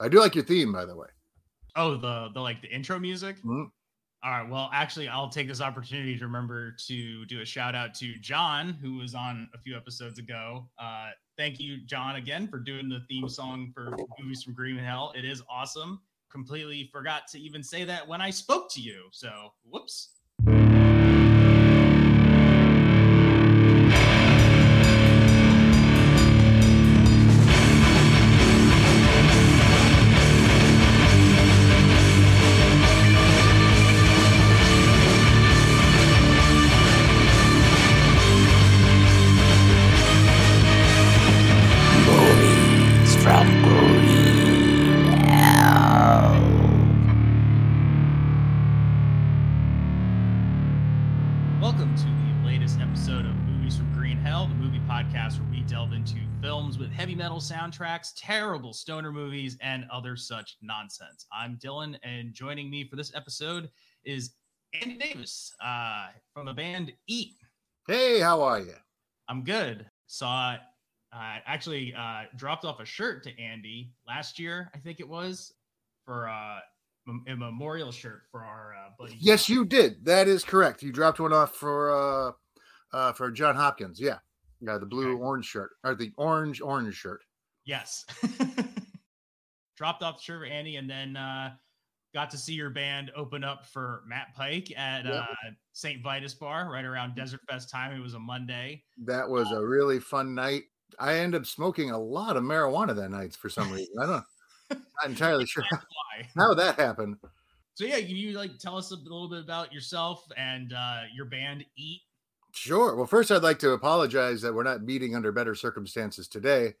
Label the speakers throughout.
Speaker 1: I do like your theme, by the way.
Speaker 2: Oh, the the like the intro music.
Speaker 1: Mhm.
Speaker 2: All right. Well, actually, I'll take this opportunity to remember to do a shout out to John, who was on a few episodes ago. Uh, thank you, John, again for doing the theme song for movies from Green Hell. It is awesome. Completely forgot to even say that when I spoke to you. So, whoops. Metal soundtracks, terrible stoner movies, and other such nonsense. I'm Dylan, and joining me for this episode is Andy Davis uh, from the band Eat.
Speaker 1: Hey, how are you?
Speaker 2: I'm good. Saw uh, actually uh, dropped off a shirt to Andy last year, I think it was, for uh, a memorial shirt for our uh, buddy.
Speaker 1: Yes, you did. That is correct. You dropped one off for uh uh for John Hopkins. Yeah. Yeah, the blue
Speaker 2: Okay.
Speaker 1: orange shirt or the orange orange shirt.
Speaker 2: Yes. Dropped off the shirt for Andy and then uh, got to see your band open up for Matt Pike at
Speaker 1: Yep.
Speaker 2: uh, St. Vitus Bar right around Desert Fest time. It was a Monday.
Speaker 1: That was a really fun night. I ended up smoking a lot of marijuana that night for some reason. I don't not entirely sure
Speaker 2: Why?
Speaker 1: how that happened.
Speaker 2: So yeah, can you like tell us a little bit about yourself and uh, your band Eat?
Speaker 1: Sure. Well, first, I'd like to apologize that we're not meeting under better circumstances today.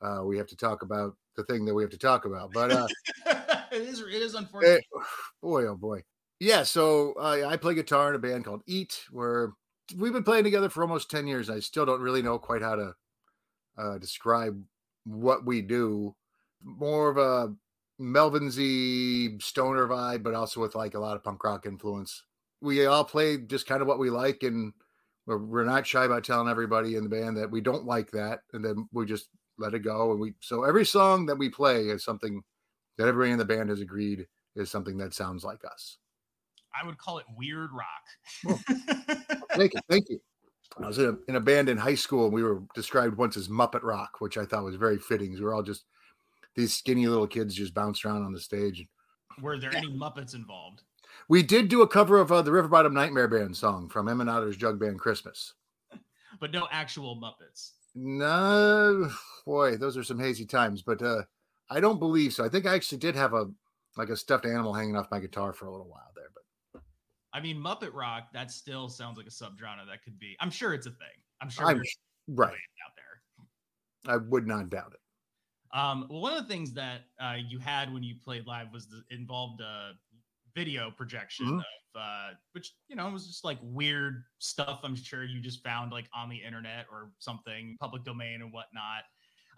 Speaker 1: Uh, we have to talk about the thing that we have to talk about. But uh,
Speaker 2: it is it is unfortunate.
Speaker 1: Eh, boy, oh boy. Yeah, so uh, I play guitar in a band called Eat, where we've been playing together for almost 10 years. I still don't really know quite how to uh, describe what we do. More of a Melvin Z stoner vibe, but also with like a lot of punk rock influence. We all play just kind of what we like, and we're, we're not shy about telling everybody in the band that we don't like that, and then we just let it go. And we so every song that we play is something that everybody in the band has agreed is something that sounds like us.
Speaker 2: I would call it weird rock.
Speaker 1: Thank you, thank you. I was in a, in a band in high school, and we were described once as Muppet Rock, which I thought was very fitting. We were all just these skinny little kids just bounced around on the stage.
Speaker 2: Were there any Muppets involved?
Speaker 1: We did do a cover of uh, the River Bottom Nightmare Band song from Em Jug Band Christmas.
Speaker 2: But no actual Muppets.
Speaker 1: No, boy, those are some hazy times, but uh, I don't believe so. I think I actually did have a like a stuffed animal hanging off my guitar for a little while there, but
Speaker 2: I mean, Muppet Rock, that still sounds like a subgenre that could be. I'm sure it's a thing. I'm sure
Speaker 1: I'm right.
Speaker 2: out there.
Speaker 1: I would not doubt it.
Speaker 2: Um, well, one of the things that uh, you had when you played live was the, involved a video projection
Speaker 1: Mhm.
Speaker 2: of uh, which you know was just like weird stuff. I'm sure you just found like on the internet or something, public domain and whatnot.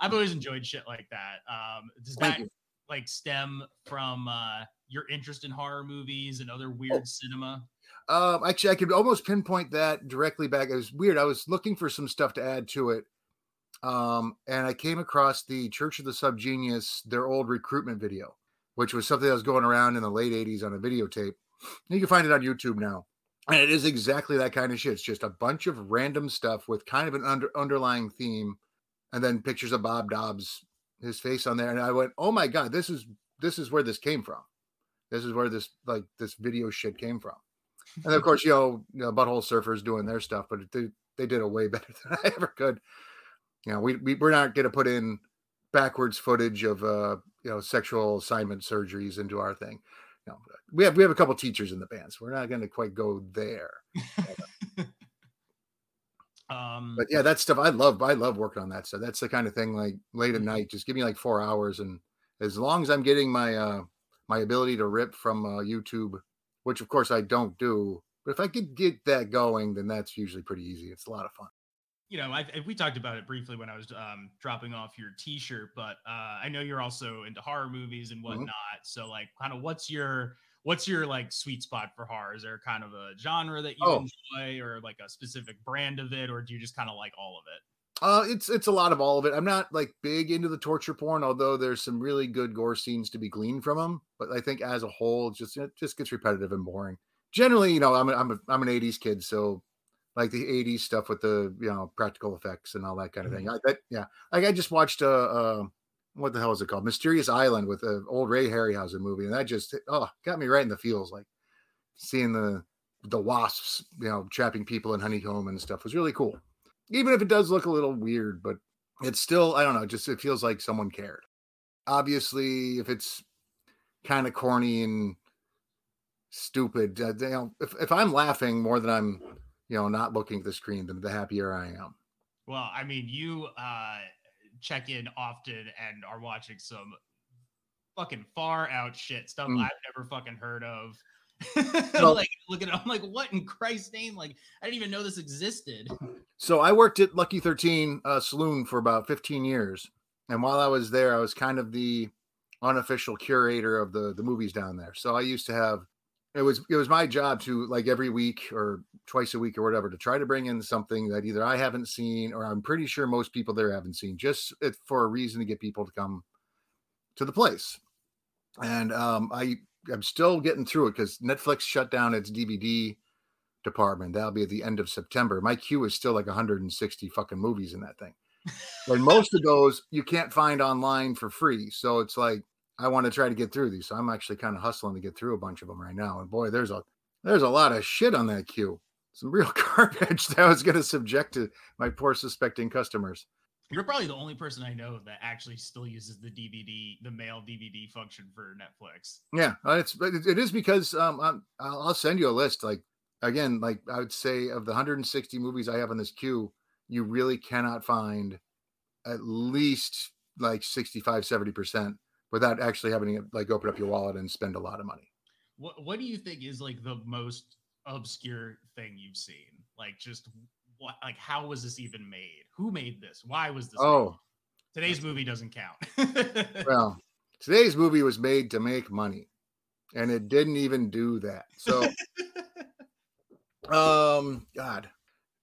Speaker 2: I've always enjoyed shit like that. Um, does
Speaker 1: Thank
Speaker 2: that
Speaker 1: you.
Speaker 2: like stem from uh, your interest in horror movies and other weird cinema?
Speaker 1: Um, actually, I could almost pinpoint that directly back. It was weird. I was looking for some stuff to add to it, um, and I came across the Church of the Subgenius, their old recruitment video, which was something that was going around in the late '80s on a videotape. You can find it on YouTube now, and it is exactly that kind of shit. It's just a bunch of random stuff with kind of an under, underlying theme, and then pictures of Bob Dobbs, his face on there. And I went, "Oh my god, this is this is where this came from. This is where this like this video shit came from." and of course, you know, you know, butthole surfers doing their stuff, but they they did it way better than I ever could. You know, we, we we're not going to put in backwards footage of uh you know sexual assignment surgeries into our thing. You know, we have we have a couple teachers in the band, so we're not going to quite go there.
Speaker 2: Um,
Speaker 1: But yeah, that stuff I love. I love working on that stuff. That's the kind of thing like late at
Speaker 2: Mhm.
Speaker 1: night. Just give me like four hours, and as long as I'm getting my uh my ability to rip from uh, YouTube, which of course I don't do, but if I could get that going, then that's usually pretty easy. It's a lot of fun.
Speaker 2: you know, I, I- we talked about it briefly when I was um, dropping off your T-shirt, but uh, I know you're also into horror movies and whatnot. So, like, kind of, what's your what's your like sweet spot for horror? Is there kind of a genre that you
Speaker 1: Oh.
Speaker 2: enjoy, or like a specific brand of it, or do you just kind of like all of it?
Speaker 1: Uh, it's it's a lot of all of it. I'm not like big into the torture porn, although there's some really good gore scenes to be gleaned from them. But I think as a whole, just it just gets repetitive and boring. Generally, you know, I'm a, I'm a, I'm an '80s kid, so like the '80s stuff with the you know practical effects and all that kind of thing. I, that, yeah, like I just watched uh, uh what the hell is it called? Mysterious Island with the old Ray Harryhausen movie, and that just oh got me right in the feels. Like seeing the the wasps, you know, trapping people in honeycomb and stuff was really cool even if it does look a little weird, but it's still, I don't know, just it feels like someone cared. Obviously, if it's kind of corny and stupid, uh, you know, if, if I'm laughing more than I'm, you know, not looking at the screen, then the happier I am.
Speaker 2: Well, I mean, you uh, check in often and are watching some fucking far out shit stuff mm. I've never fucking heard of. so, like look at it, I'm like, what in Christ's name? Like, I didn't even know this existed.
Speaker 1: So I worked at Lucky 13 uh, Saloon for about 15 years. And while I was there, I was kind of the unofficial curator of the the movies down there. So I used to have it was it was my job to like every week or twice a week or whatever to try to bring in something that either I haven't seen or I'm pretty sure most people there haven't seen, just for a reason to get people to come to the place. And um, I I'm still getting through it because Netflix shut down its DVD department. That'll be at the end of September. My queue is still like 160 fucking movies in that thing. and most of those you can't find online for free. So it's like I want to try to get through these. So I'm actually kind of hustling to get through a bunch of them right now. And boy, there's a there's a lot of shit on that queue. Some real garbage that I was going to subject to my poor suspecting customers.
Speaker 2: You're probably the only person I know that actually still uses the DVD, the mail DVD function for Netflix.
Speaker 1: Yeah, uh, it's it is because um I'm, I'll send you a list. Like again, like I would say of the 160 movies I have on this queue, you really cannot find at least like 65, 70 percent without actually having to like open up your wallet and spend a lot of money.
Speaker 2: What What do you think is like the most obscure thing you've seen? Like just what like how was this even made? Who made this? Why was this?
Speaker 1: Oh,
Speaker 2: made? today's movie doesn't count.
Speaker 1: well, today's movie was made to make money, and it didn't even do that. So, um, God,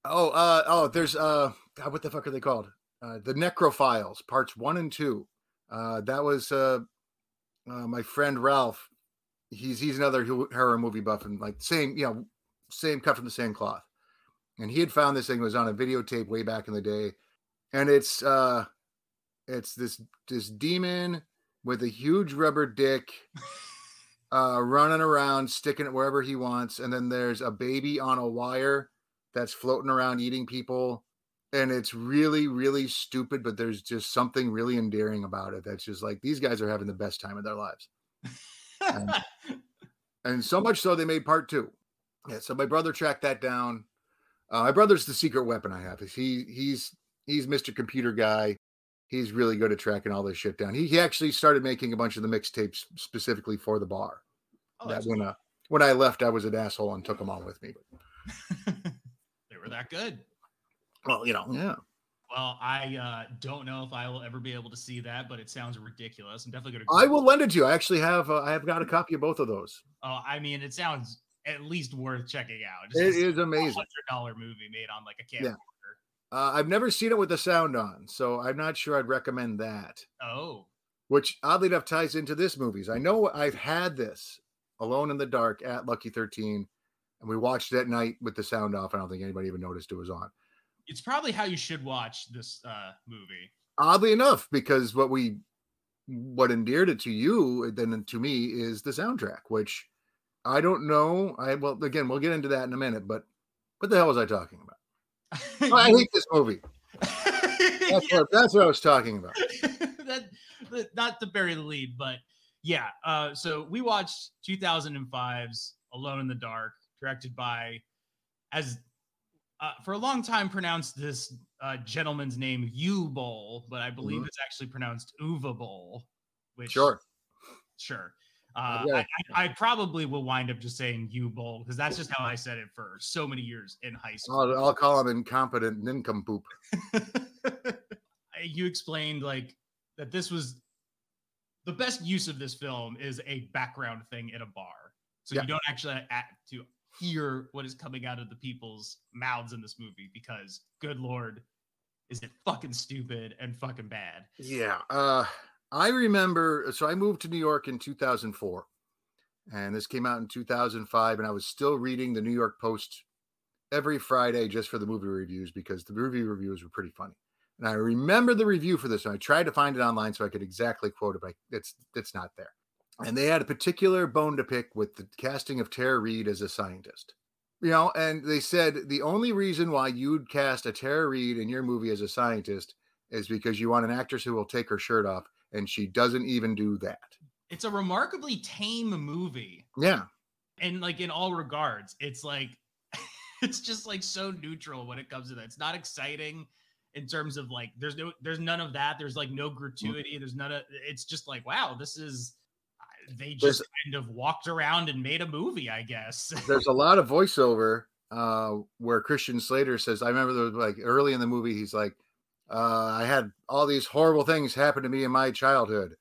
Speaker 1: oh, uh, oh, there's uh, God, what the fuck are they called? Uh, the Necrophiles, parts one and two. Uh, that was uh, uh, my friend Ralph. He's he's another horror movie buff and like same, you know, same cut from the same cloth. And he had found this thing was on a videotape way back in the day. And it's uh it's this this demon with a huge rubber dick uh running around sticking it wherever he wants. And then there's a baby on a wire that's floating around eating people. And it's really really stupid but there's just something really endearing about it that's just like these guys are having the best time of their lives and, and so much so they made part two yeah so my brother tracked that down uh, my brother's the secret weapon I have. He he's he's Mr. Computer Guy. He's really good at tracking all this shit down. He, he actually started making a bunch of the mixtapes specifically for the bar. Oh, that when cool. uh, when I left, I was an asshole and took them all with me.
Speaker 2: they were that good.
Speaker 1: Well, you know, yeah.
Speaker 2: Well, I uh, don't know if I will ever be able to see that, but it sounds ridiculous. I'm definitely
Speaker 1: going to. I will lend it to you. I actually have. Uh, I have got a copy of both of those.
Speaker 2: Oh, I mean, it sounds at least worth checking out.
Speaker 1: Just it is amazing.
Speaker 2: Hundred dollar movie made on like a camcorder.
Speaker 1: Yeah. Uh, I've never seen it with the sound on, so I'm not sure I'd recommend that.
Speaker 2: Oh,
Speaker 1: which oddly enough ties into this movies. I know I've had this Alone in the Dark at Lucky 13, and we watched it at night with the sound off. I don't think anybody even noticed it was on.
Speaker 2: It's probably how you should watch this uh, movie.
Speaker 1: Oddly enough, because what we what endeared it to you then to me is the soundtrack, which I don't know. I well again we'll get into that in a minute, but what the hell was I talking about? oh, I hate this movie. That's, what, that's what I was talking about.
Speaker 2: that, that, not to bury the lead, but yeah. Uh, so we watched 2005's Alone in the Dark, directed by, as uh, for a long time pronounced this uh, gentleman's name U Bowl, but I believe mm-hmm. it's actually pronounced Uva Bowl. Which
Speaker 1: sure,
Speaker 2: sure. Uh, I, I, probably will wind up just saying you bowl because that's just how I said it for so many years in high school.
Speaker 1: I'll, I'll call him incompetent nincompoop.
Speaker 2: you explained like that this was the best use of this film is a background thing in a bar, so yeah. you don't actually act to hear what is coming out of the people's mouths in this movie because, good lord, is it fucking stupid and fucking bad.
Speaker 1: Yeah. Uh, I remember. So I moved to New York in 2004, and this came out in 2005, and I was still reading the New York Post every Friday just for the movie reviews because the movie reviews were pretty funny. And I remember the review for this and I tried to find it online so I could exactly quote it, but it's it's not there. And they had a particular bone to pick with the casting of Tara Reid as a scientist. You know, and they said the only reason why you'd cast a Tara Reid in your movie as a scientist is because you want an actress who will take her shirt off, and she doesn't even do that.
Speaker 2: It's a remarkably tame movie.
Speaker 1: Yeah.
Speaker 2: And like in all regards, it's like it's just like so neutral when it comes to that. It's not exciting in terms of like there's no there's none of that. There's like no mm. gratuity. There's none of it's just like wow, this is they just there's, kind of walked around and made a movie, I guess.
Speaker 1: there's a lot of voiceover uh where Christian Slater says, I remember there was like early in the movie, he's like, uh, I had all these horrible things happen to me in my childhood,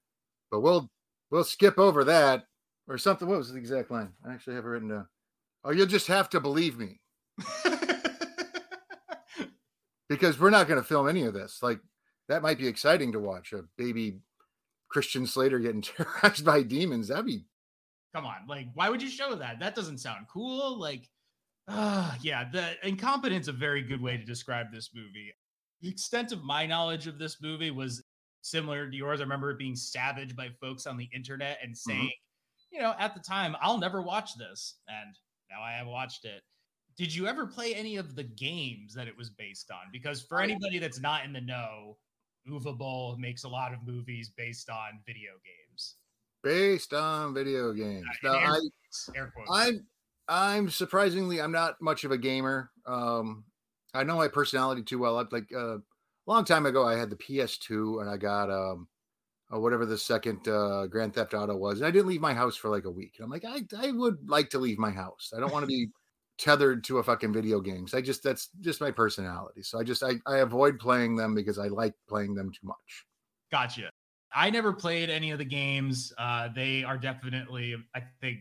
Speaker 1: but we'll we'll skip over that or something. What was the exact line? I actually have it written down. Oh, you'll just have to believe me. because we're not going to film any of this. Like that might be exciting to watch a baby Christian Slater getting terrorized by demons. That'd be.
Speaker 2: Come on, like why would you show that? That doesn't sound cool. Like, uh, yeah, the incompetence a very good way to describe this movie. The extent of my knowledge of this movie was similar to yours. I remember it being savaged by folks on the internet and mm-hmm. saying, mm-hmm. you know, at the time, I'll never watch this, and now I have watched it did you ever play any of the games that it was based on? Because for anybody that's not in the know, Boll makes a lot of movies based on video games.
Speaker 1: Based on video games. Uh, now, air, I, air I'm I'm surprisingly I'm not much of a gamer. Um, I know my personality too well. I like uh, a long time ago I had the PS2 and I got um uh, whatever the second uh, Grand Theft Auto was. And I didn't leave my house for like a week. And I'm like, I, I would like to leave my house. I don't want to be tethered to a fucking video games. I just that's just my personality. So I just I, I avoid playing them because I like playing them too much.
Speaker 2: Gotcha. I never played any of the games. Uh, they are definitely, I think,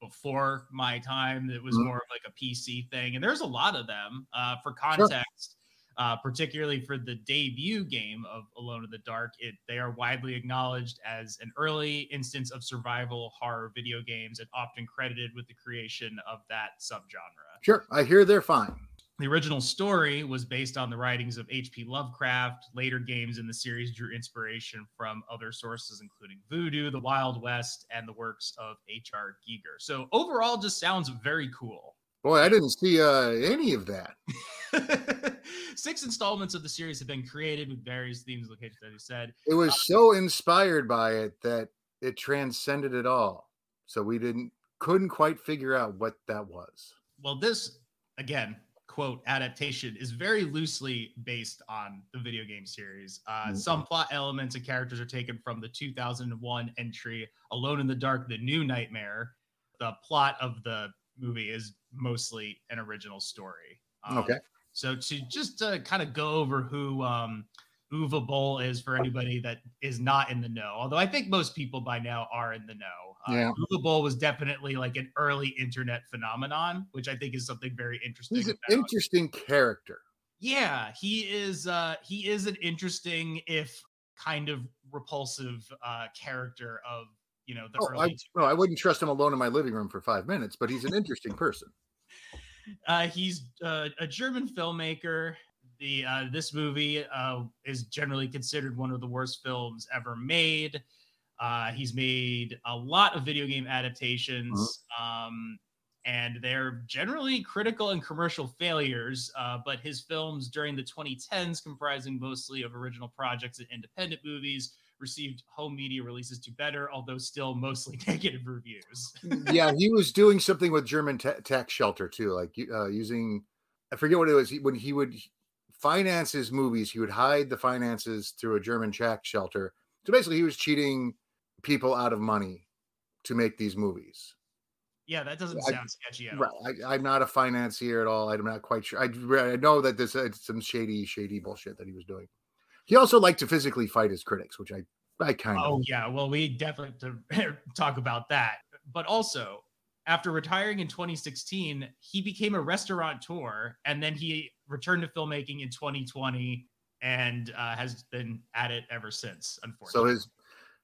Speaker 2: before my time. It was mm-hmm. more of like a PC thing, and there's a lot of them. Uh, for context, uh, particularly for the debut game of Alone in the Dark. It they are widely acknowledged as an early instance of survival horror video games and often credited with the creation of that subgenre.
Speaker 1: Sure, I hear they're fine.
Speaker 2: The original story was based on the writings of H.P. Lovecraft. Later games in the series drew inspiration from other sources, including Voodoo, The Wild West, and the works of H.R. Giger. So overall, just sounds very cool.
Speaker 1: Boy, I didn't see uh, any of that.
Speaker 2: Six installments of the series have been created with various themes, locations, as you said.
Speaker 1: It was uh, so inspired by it that it transcended it all. So we didn't couldn't quite figure out what that was.
Speaker 2: Well, this again, quote adaptation is very loosely based on the video game series. Uh, mm-hmm. Some plot elements and characters are taken from the 2001 entry "Alone in the Dark: The New Nightmare." The plot of the movie is mostly an original story.
Speaker 1: Um, okay.
Speaker 2: So to just to kind of go over who um, Uwe Boll is for anybody that is not in the know, although I think most people by now are in the know. Uh, yeah. Uwe Boll was definitely like an early internet phenomenon, which I think is something very interesting.
Speaker 1: He's an about. interesting character.
Speaker 2: Yeah, he is. Uh, he is an interesting, if kind of repulsive uh, character of you know the
Speaker 1: oh, I, no, I wouldn't trust him alone in my living room for five minutes, but he's an interesting person.
Speaker 2: Uh, he's uh, a German filmmaker. The uh, this movie uh, is generally considered one of the worst films ever made. Uh, he's made a lot of video game adaptations, uh-huh. um, and they're generally critical and commercial failures. Uh, but his films during the 2010s, comprising mostly of original projects and independent movies, received home media releases to better, although still mostly negative reviews.
Speaker 1: yeah, he was doing something with German ta- tax shelter too, like uh, using I forget what it was. When he would finance his movies, he would hide the finances through a German tax shelter. So basically, he was cheating people out of money to make these movies.
Speaker 2: Yeah, that doesn't sound I, sketchy at right, all.
Speaker 1: I, am not a financier at all. I'm not quite sure. I, I know that this is some shady, shady bullshit that he was doing. He also liked to physically fight his critics, which I I kind
Speaker 2: of. Oh yeah, well we definitely have to talk about that. But also, after retiring in 2016, he became a restaurateur, and then he returned to filmmaking in 2020 and uh, has been at it ever since. Unfortunately, so
Speaker 1: his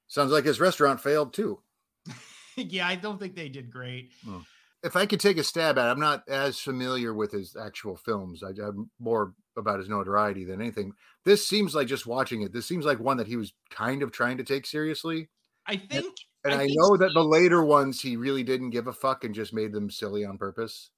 Speaker 1: sounds like his restaurant failed too.
Speaker 2: yeah, I don't think they did great.
Speaker 1: If I could take a stab at it, I'm not as familiar with his actual films. I, I'm more about his notoriety than anything. This seems like just watching it. This seems like one that he was kind of trying to take seriously.
Speaker 2: I think,
Speaker 1: And I,
Speaker 2: think
Speaker 1: know that the later ones he really didn't give a fuck and just made them silly on purpose.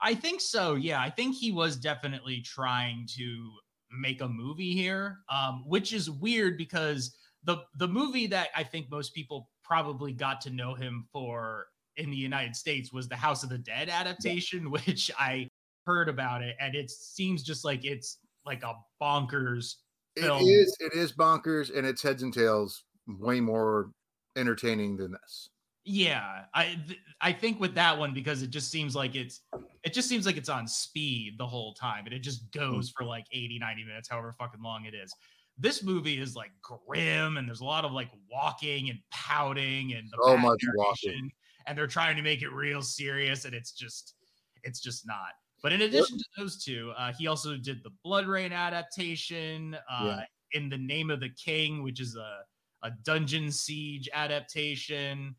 Speaker 2: I think so. Yeah, I think he was definitely trying to make a movie here, um, which is weird because the the movie that I think most people probably got to know him for in the United States was the House of the Dead adaptation, which I heard about it, and it seems just like it's like a bonkers
Speaker 1: It
Speaker 2: film.
Speaker 1: is it is bonkers and it's heads and tails way more entertaining than this.
Speaker 2: Yeah, I th- I think with that one because it just seems like it's it just seems like it's on speed the whole time and it just goes mm. for like 80 90 minutes however fucking long it is. This movie is like grim and there's a lot of like walking and pouting and the
Speaker 1: So much walking.
Speaker 2: and they're trying to make it real serious and it's just it's just not. But in addition to those two, uh, he also did the BloodRayne adaptation, uh,
Speaker 1: Yeah.
Speaker 2: in the Name of the King, which is a a Dungeon Siege adaptation.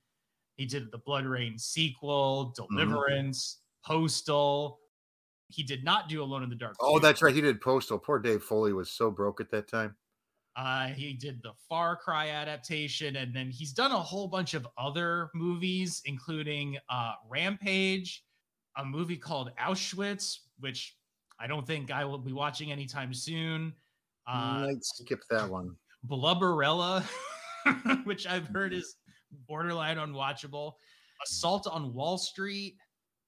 Speaker 2: He did the BloodRayne sequel,
Speaker 1: Mm-hmm.
Speaker 2: Deliverance, Postal. He did not do Alone in the Dark.
Speaker 1: Oh,
Speaker 2: 2.
Speaker 1: that's right. He did Postal. Poor Dave Foley was so broke at that time.
Speaker 2: Uh, he did the Far Cry adaptation, and then he's done a whole bunch of other movies, including uh, Rampage, a movie called Auschwitz, which I don't think I will be watching anytime soon. Uh,
Speaker 1: Might skip that one.
Speaker 2: Blubberella, which I've heard is borderline unwatchable. Assault on Wall Street.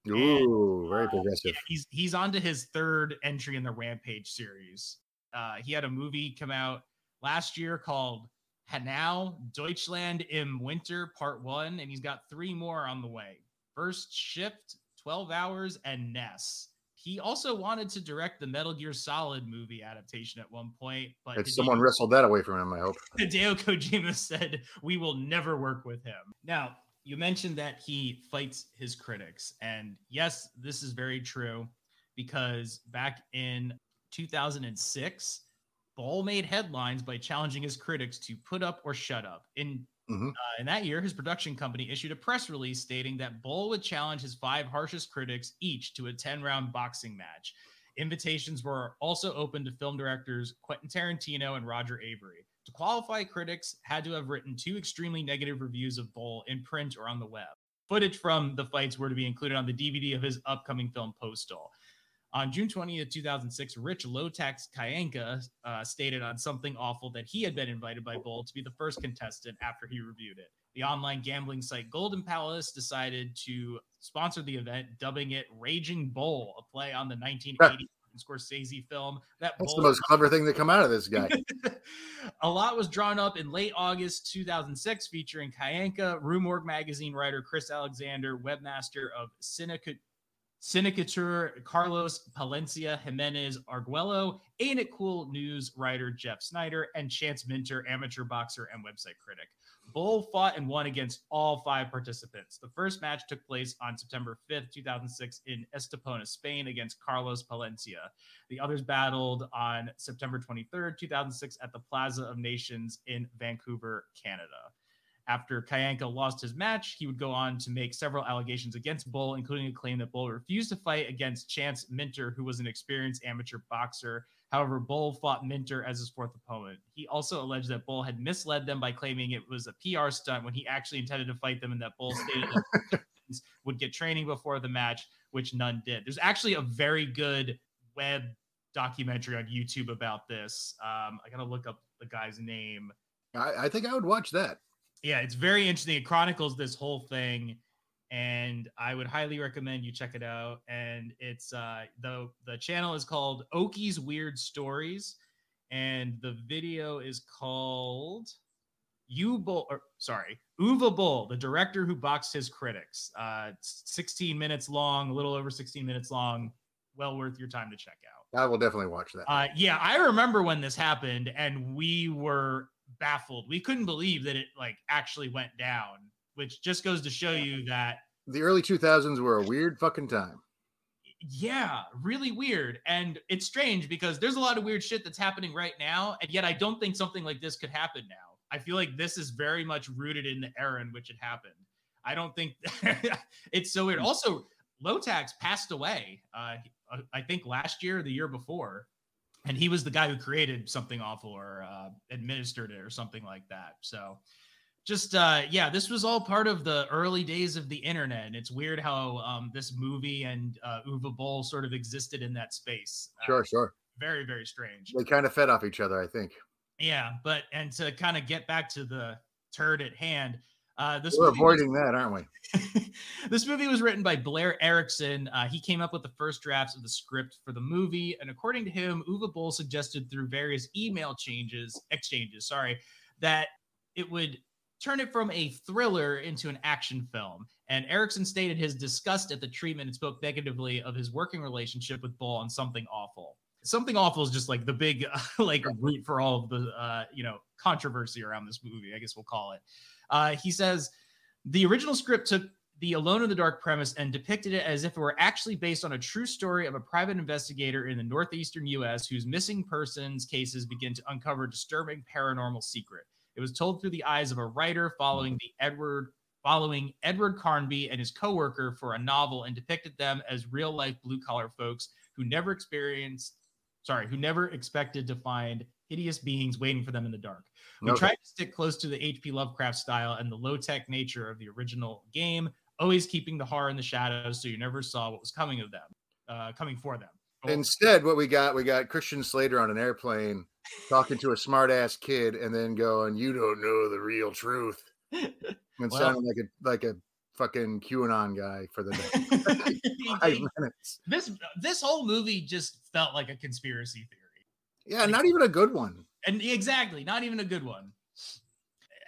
Speaker 1: Ooh, very progressive.
Speaker 2: He's he's on to his third entry in the Rampage series. Uh, he had a movie come out last year called Hanau Deutschland im Winter Part One, and he's got three more on the way. First Shift, Twelve Hours, and Ness. He also wanted to direct the Metal Gear Solid movie adaptation at one point, but
Speaker 1: If
Speaker 2: Hideo-
Speaker 1: someone wrestled that away from him, I hope.
Speaker 2: Hideo Kojima said, "We will never work with him." Now, you mentioned that he fights his critics, and yes, this is very true because back in 2006, Boll made headlines by challenging his critics to put up or shut up. In
Speaker 1: Mhm.
Speaker 2: uh, in that year, his production company issued a press release stating that Boll would challenge his five harshest critics each to a 10 round boxing match. Invitations were also open to film directors Quentin Tarantino and Roger Avary. To qualify, critics had to have written two extremely negative reviews of Boll in print or on the web. Footage from the fights were to be included on the DVD of his upcoming film Postal. On June 20th, 2006, Rich Lowtax Kyanka uh, stated on Something Awful that he had been invited by Boll to be the first contestant after he reviewed it. The online gambling site Golden Palace decided to sponsor the event, dubbing it Raging Bull, a play on the 1980 Scorsese film. That
Speaker 1: That's the most clever thing to come out of this guy.
Speaker 2: a lot was drawn up in late August 2006, featuring Kyanka, Rue Morgue magazine writer Chris Alexander, webmaster of Cineca- Cinecutre Carlos Palencia Jimenez Arguello, Ain't It Cool news writer Jeff Sneider, and Chance Minter, amateur boxer and website critic. Boll fought and won against all five participants. The first match took place on September 5th, 2006, in Estepona, Spain, against Carlos Palencia. The others battled on September 23rd, 2006, at the Plaza of Nations in Vancouver, Canada. After Kyanka lost his match, he would go on to make several allegations against Boll, including a claim that Boll refused to fight against Chance Minter, who was an experienced amateur boxer. However, Boll fought Minter as his fourth opponent. He also alleged that Boll had misled them by claiming it was a PR stunt when he actually intended to fight them, and that Boll stated that would get training before the match, which none did. There's actually a very good web documentary on YouTube about this. Um, I gotta look up the guy's name.
Speaker 1: I, I think I would watch that.
Speaker 2: Yeah, it's very interesting. It chronicles this whole thing, and I would highly recommend you check it out. And it's uh the the channel is called Oki's Weird Stories, and the video is called Boll or sorry, Uwe Boll, the director who boxed his critics. Uh it's 16 minutes long, a little over 16 minutes long. Well worth your time to check out.
Speaker 1: I will definitely watch that.
Speaker 2: Uh, yeah, I remember when this happened, and we were baffled. We couldn't believe that it like actually went down, which just goes to show you that
Speaker 1: the early 2000s were a weird fucking time.
Speaker 2: Yeah, really weird. And it's strange because there's a lot of weird shit that's happening right now. And yet I don't think something like this could happen now. I feel like this is very much rooted in the era in which it happened. I don't think it's so weird. Also, Lowtax passed away, uh, I think last year or the year before. And he was the guy who created something awful or uh, administered it or something like that. So, just uh yeah this was all part of the early days of the internet and it's weird how um this movie and uh uwe boll sort of existed in that space uh,
Speaker 1: Sure, sure.
Speaker 2: very very strange
Speaker 1: They kind of fed off each other, I think.
Speaker 2: yeah but and to kind of get back to the turd at hand uh this
Speaker 1: We're
Speaker 2: movie was-
Speaker 1: avoiding that, aren't we?
Speaker 2: this movie was written by Blair Erickson. Uh, he came up with the first drafts of the script for the movie, and according to him, Uwe Boll suggested through various email changes, exchanges, sorry, that it would turn it from a thriller into an action film. And Erickson stated his disgust at the treatment and spoke negatively of his working relationship with Boll on Something Awful. Something Awful is just like the big like root for all of the uh, you know controversy around this movie. I guess we'll call it. Uh, he says the original script took the Alone in the Dark premise and depicted it as if it were actually based on a true story of a private investigator in the northeastern US whose missing persons cases begin to uncover a disturbing paranormal secret. It was told through the eyes of a writer following the Edward following Edward Carnby and his coworker for a novel and depicted them as real life blue collar folks who never experienced sorry, who never expected to find hideous beings waiting for them in the dark. We
Speaker 1: Okay.
Speaker 2: tried to stick close to the H.P. Lovecraft style and the low tech nature of the original game, always keeping the horror in the shadows so you never saw what was coming of them, uh, coming for them.
Speaker 1: Instead, what we got, we got Christian Slater on an airplane talking to a smart ass kid and then going, You don't know the real truth. And
Speaker 2: Well-
Speaker 1: sounding like a like a fucking QAnon guy for the next five minutes.
Speaker 2: this this whole movie just felt like a conspiracy theory,
Speaker 1: Yeah, not even a good one.
Speaker 2: and exactly, not even a good one.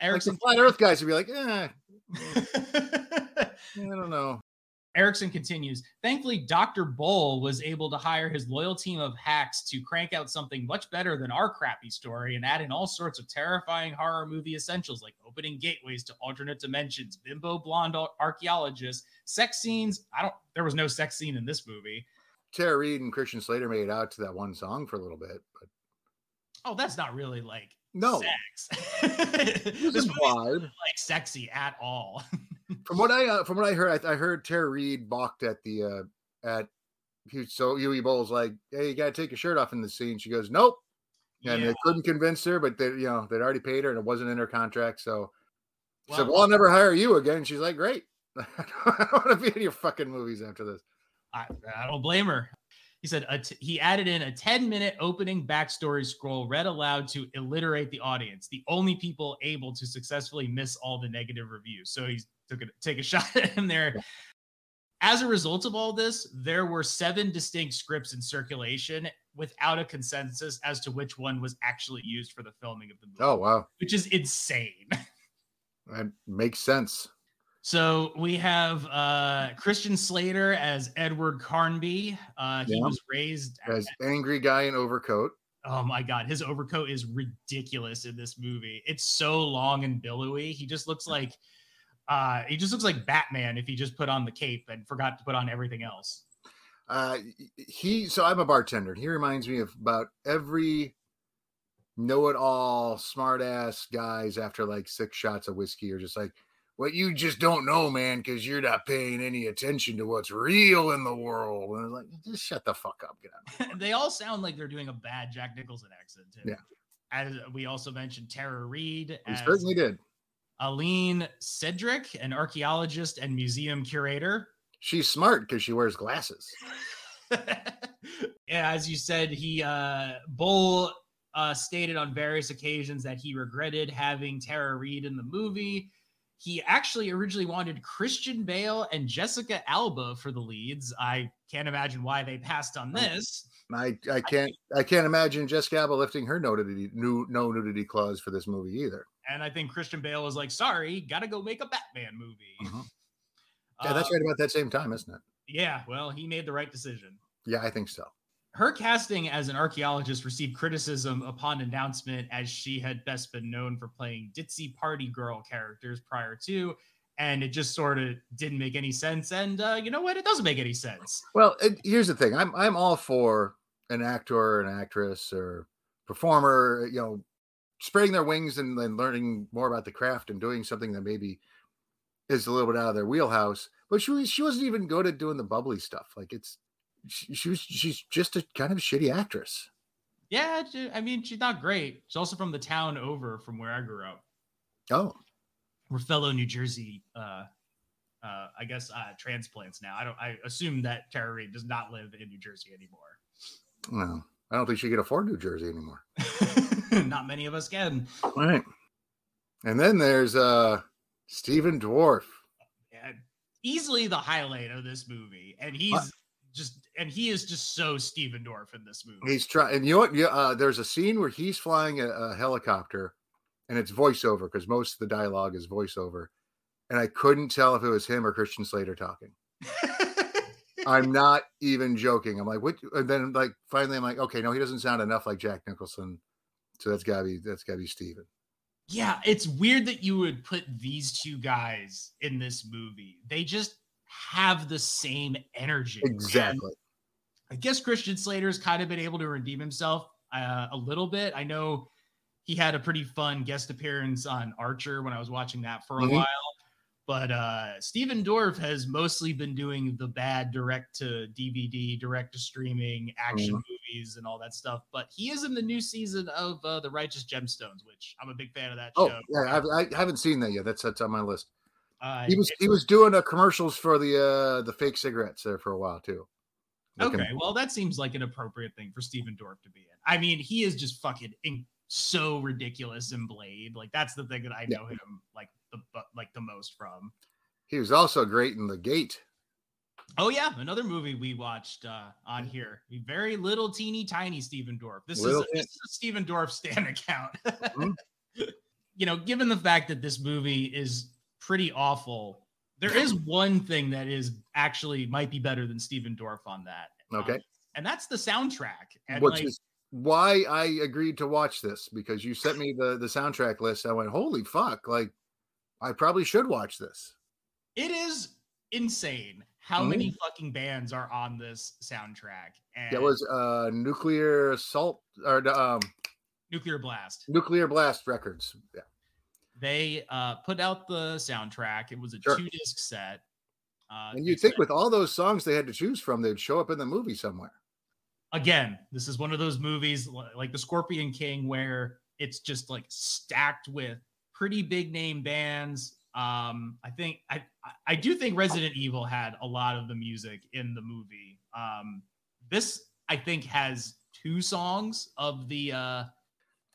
Speaker 1: Like the flat earth guys would be like, eh, I don't know.
Speaker 2: Erickson continues. Thankfully, Dr. Boll was able to hire his loyal team of hacks to crank out something much better than our crappy story and add in all sorts of terrifying horror movie essentials like opening gateways to alternate dimensions, bimbo blonde archaeologists, sex scenes. I don't, there was no sex scene in this movie.
Speaker 1: Tara Reid and Christian Slater made it out to that one song for a little bit,
Speaker 2: Oh, that's not really like
Speaker 1: no,
Speaker 2: sex. this movie's not like sexy at all.
Speaker 1: From what I uh, from what I heard, I, I heard Tara Reid balked at the uh at so Uwe Boll's like, hey, you gotta take your shirt off in the scene. She goes, nope, and
Speaker 2: Yeah.
Speaker 1: they couldn't convince her, but they you know they'd already paid her and it wasn't in her contract. So she said,
Speaker 2: Well-
Speaker 1: well, I'll never hire you again. She's like, great. I don't want to be in your fucking movies after this.
Speaker 2: I, I don't blame her. He said a t- he added in a 10 minute opening backstory scroll read aloud to illiterate the audience, the only people able to successfully miss all the negative reviews. So he took a take a shot at him there. As a result of all this, there were seven distinct scripts in circulation without a consensus as to which one was actually used for the filming of the movie,
Speaker 1: Oh wow,
Speaker 2: which is insane.
Speaker 1: that makes sense.
Speaker 2: So we have uh, Christian Slater as Edward Carnby. Uh, he
Speaker 1: Yeah.
Speaker 2: was raised.
Speaker 1: As angry guy in overcoat.
Speaker 2: Oh my god, his overcoat is ridiculous in this movie. It's so long and billowy. He just looks like uh he just looks like Batman if he just put on the cape and forgot to put on everything else.
Speaker 1: Uh, he so I'm a bartender. He reminds me of about every know-it-all, smart-ass guys after like six shots of whiskey are just like, "What you just don't know, man, because you're not paying any attention to what's real in the world." And I was like, "Just shut the fuck up, get out."
Speaker 2: they all sound like they're doing a bad Jack Nicholson accent too.
Speaker 1: Yeah.
Speaker 2: As we also mentioned Tara Reid
Speaker 1: He
Speaker 2: as
Speaker 1: certainly did.
Speaker 2: Aline Cedrac, an archaeologist and museum curator.
Speaker 1: She's smart because she wears glasses.
Speaker 2: yeah, as you said, he uh Boll uh stated on various occasions that he regretted having Tara Reid in the movie. He actually originally wanted Christian Bale and Jessica Alba for the leads. I can't imagine why they passed on this.
Speaker 1: I I can't I can't imagine Jessica Alba lifting her no nudity new no nudity clause for this movie either.
Speaker 2: And I think Christian Bale was like, "Sorry, got to go make a Batman movie."
Speaker 1: Mhm. Yeah, that's right about that same time, isn't it?
Speaker 2: Yeah, well, he made the right decision.
Speaker 1: Yeah, I think so.
Speaker 2: Her casting as an archaeologist received criticism upon announcement, as she had best been known for playing ditzy party girl characters prior to, and it just sort of didn't make any sense. And uh, you know what? It doesn't make any sense.
Speaker 1: Well, it, here's the thing. I'm I'm all for an actor or an actress or performer, you know, spreading their wings and then learning more about the craft and doing something that maybe is a little bit out of their wheelhouse. But she she wasn't even good at doing the bubbly stuff. Like it's she, she was she's just a kind of shitty actress.
Speaker 2: Yeah, she- I mean, she's not great. She's also from the town over from where I grew up.
Speaker 1: Oh,
Speaker 2: We're fellow New Jersey, uh, uh, I guess, uh, transplants now. I don't. I assume that Tara Reid does not live in New Jersey anymore.
Speaker 1: no. I don't think she can afford New Jersey anymore.
Speaker 2: not many of us can.
Speaker 1: All right. And then there's uh Stephen Dorff.
Speaker 2: And easily the highlight of this movie, and he's just and he is just so Stephen Dorff in this movie.
Speaker 1: He's trying, and you know what? Yeah, uh, there's a scene where he's flying a, a helicopter, and it's voiceover because most of the dialogue is voiceover, and I couldn't tell if it was him or Christian Slater talking. I'm not even joking. I'm like, what? And then like finally, I'm like, okay, no, he doesn't sound enough like Jack Nicholson, so that's gotta be that's gotta be Stephen.
Speaker 2: yeah, it's weird that you would put these two guys in this movie. They just have the same energy. And
Speaker 1: Exactly.
Speaker 2: I guess Christian Slater's kind of been able to redeem himself uh, a little bit. I know he had a pretty fun guest appearance on Archer when I was watching that for a
Speaker 1: Mhm.
Speaker 2: while. But uh, Stephen Dorff has mostly been doing the bad direct to DVD, direct to streaming action
Speaker 1: Mhm.
Speaker 2: movies and all that stuff. But he is in the new season of uh, The Righteous Gemstones, which I'm a big fan of that
Speaker 1: Oh
Speaker 2: show.
Speaker 1: yeah, I've, I haven't seen that yet. That's that's on my list.
Speaker 2: Uh,
Speaker 1: He was he was doing uh, commercials for the uh the fake cigarettes there for a while too. Looking-
Speaker 2: Okay, well, that seems like an appropriate thing for Stephen Dorff to be in. I mean, he is just fucking in- so ridiculous in Blade. Like that's the thing that I
Speaker 1: Yeah.
Speaker 2: know him like the like the most from.
Speaker 1: He was also great in the Gate.
Speaker 2: Oh yeah, another movie we watched uh, on here. Very little, teeny, tiny Stephen Dorff. This
Speaker 1: Little
Speaker 2: is a, this is a Stephen Dorff stand account.
Speaker 1: Mhm.
Speaker 2: You know, given the fact that this movie is pretty awful, there is one thing that is actually might be better than Stephen Dorff on that. Um,
Speaker 1: Okay.
Speaker 2: and that's the soundtrack. And
Speaker 1: which
Speaker 2: like,
Speaker 1: is why I agreed to watch this because you sent me the the soundtrack list. I went, holy fuck! Like, I probably should watch this.
Speaker 2: it is insane how
Speaker 1: Mhm.
Speaker 2: many fucking bands are on this soundtrack. And
Speaker 1: That was uh nuclear assault or um
Speaker 2: Nuclear Blast.
Speaker 1: nuclear blast records. Yeah.
Speaker 2: They uh, put out the soundtrack. It was a
Speaker 1: Sure.
Speaker 2: two disc set. Uh,
Speaker 1: And you'd think
Speaker 2: a-
Speaker 1: with all those songs they had to choose from, they'd show up in the movie somewhere.
Speaker 2: again, this is one of those movies like The Scorpion King where it's just like stacked with pretty big name bands. Um, I think I I- I do think Resident Evil had a lot of the music in the movie. Um, this I think has two songs of the uh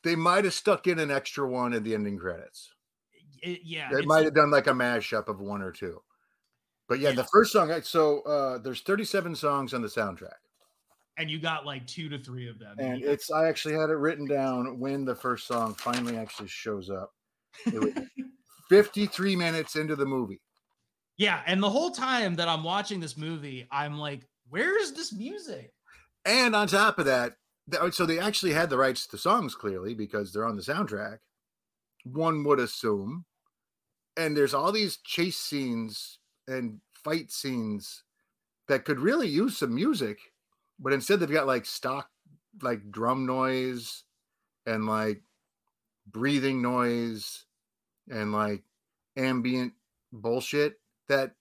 Speaker 1: They might have stuck in an extra one at the ending credits.
Speaker 2: it- yeah
Speaker 1: They might have done like a mashup of one or two. But yeah,
Speaker 2: Yeah.
Speaker 1: the first song. So uh there's 37 songs on the soundtrack.
Speaker 2: and you got like two to three of them.
Speaker 1: and it's I actually had it written down when the first song finally actually shows up. It was 53 minutes into the movie.
Speaker 2: yeah, and the whole time that I'm watching this movie, I'm like, where's this music?
Speaker 1: And on top of that, th- Uh, so they actually had the rights to songs clearly because they're on the soundtrack. One would assume. And there's all these chase scenes and fight scenes that could really use some music, but instead they've got like stock like drum noise and like breathing noise and like ambient bullshit that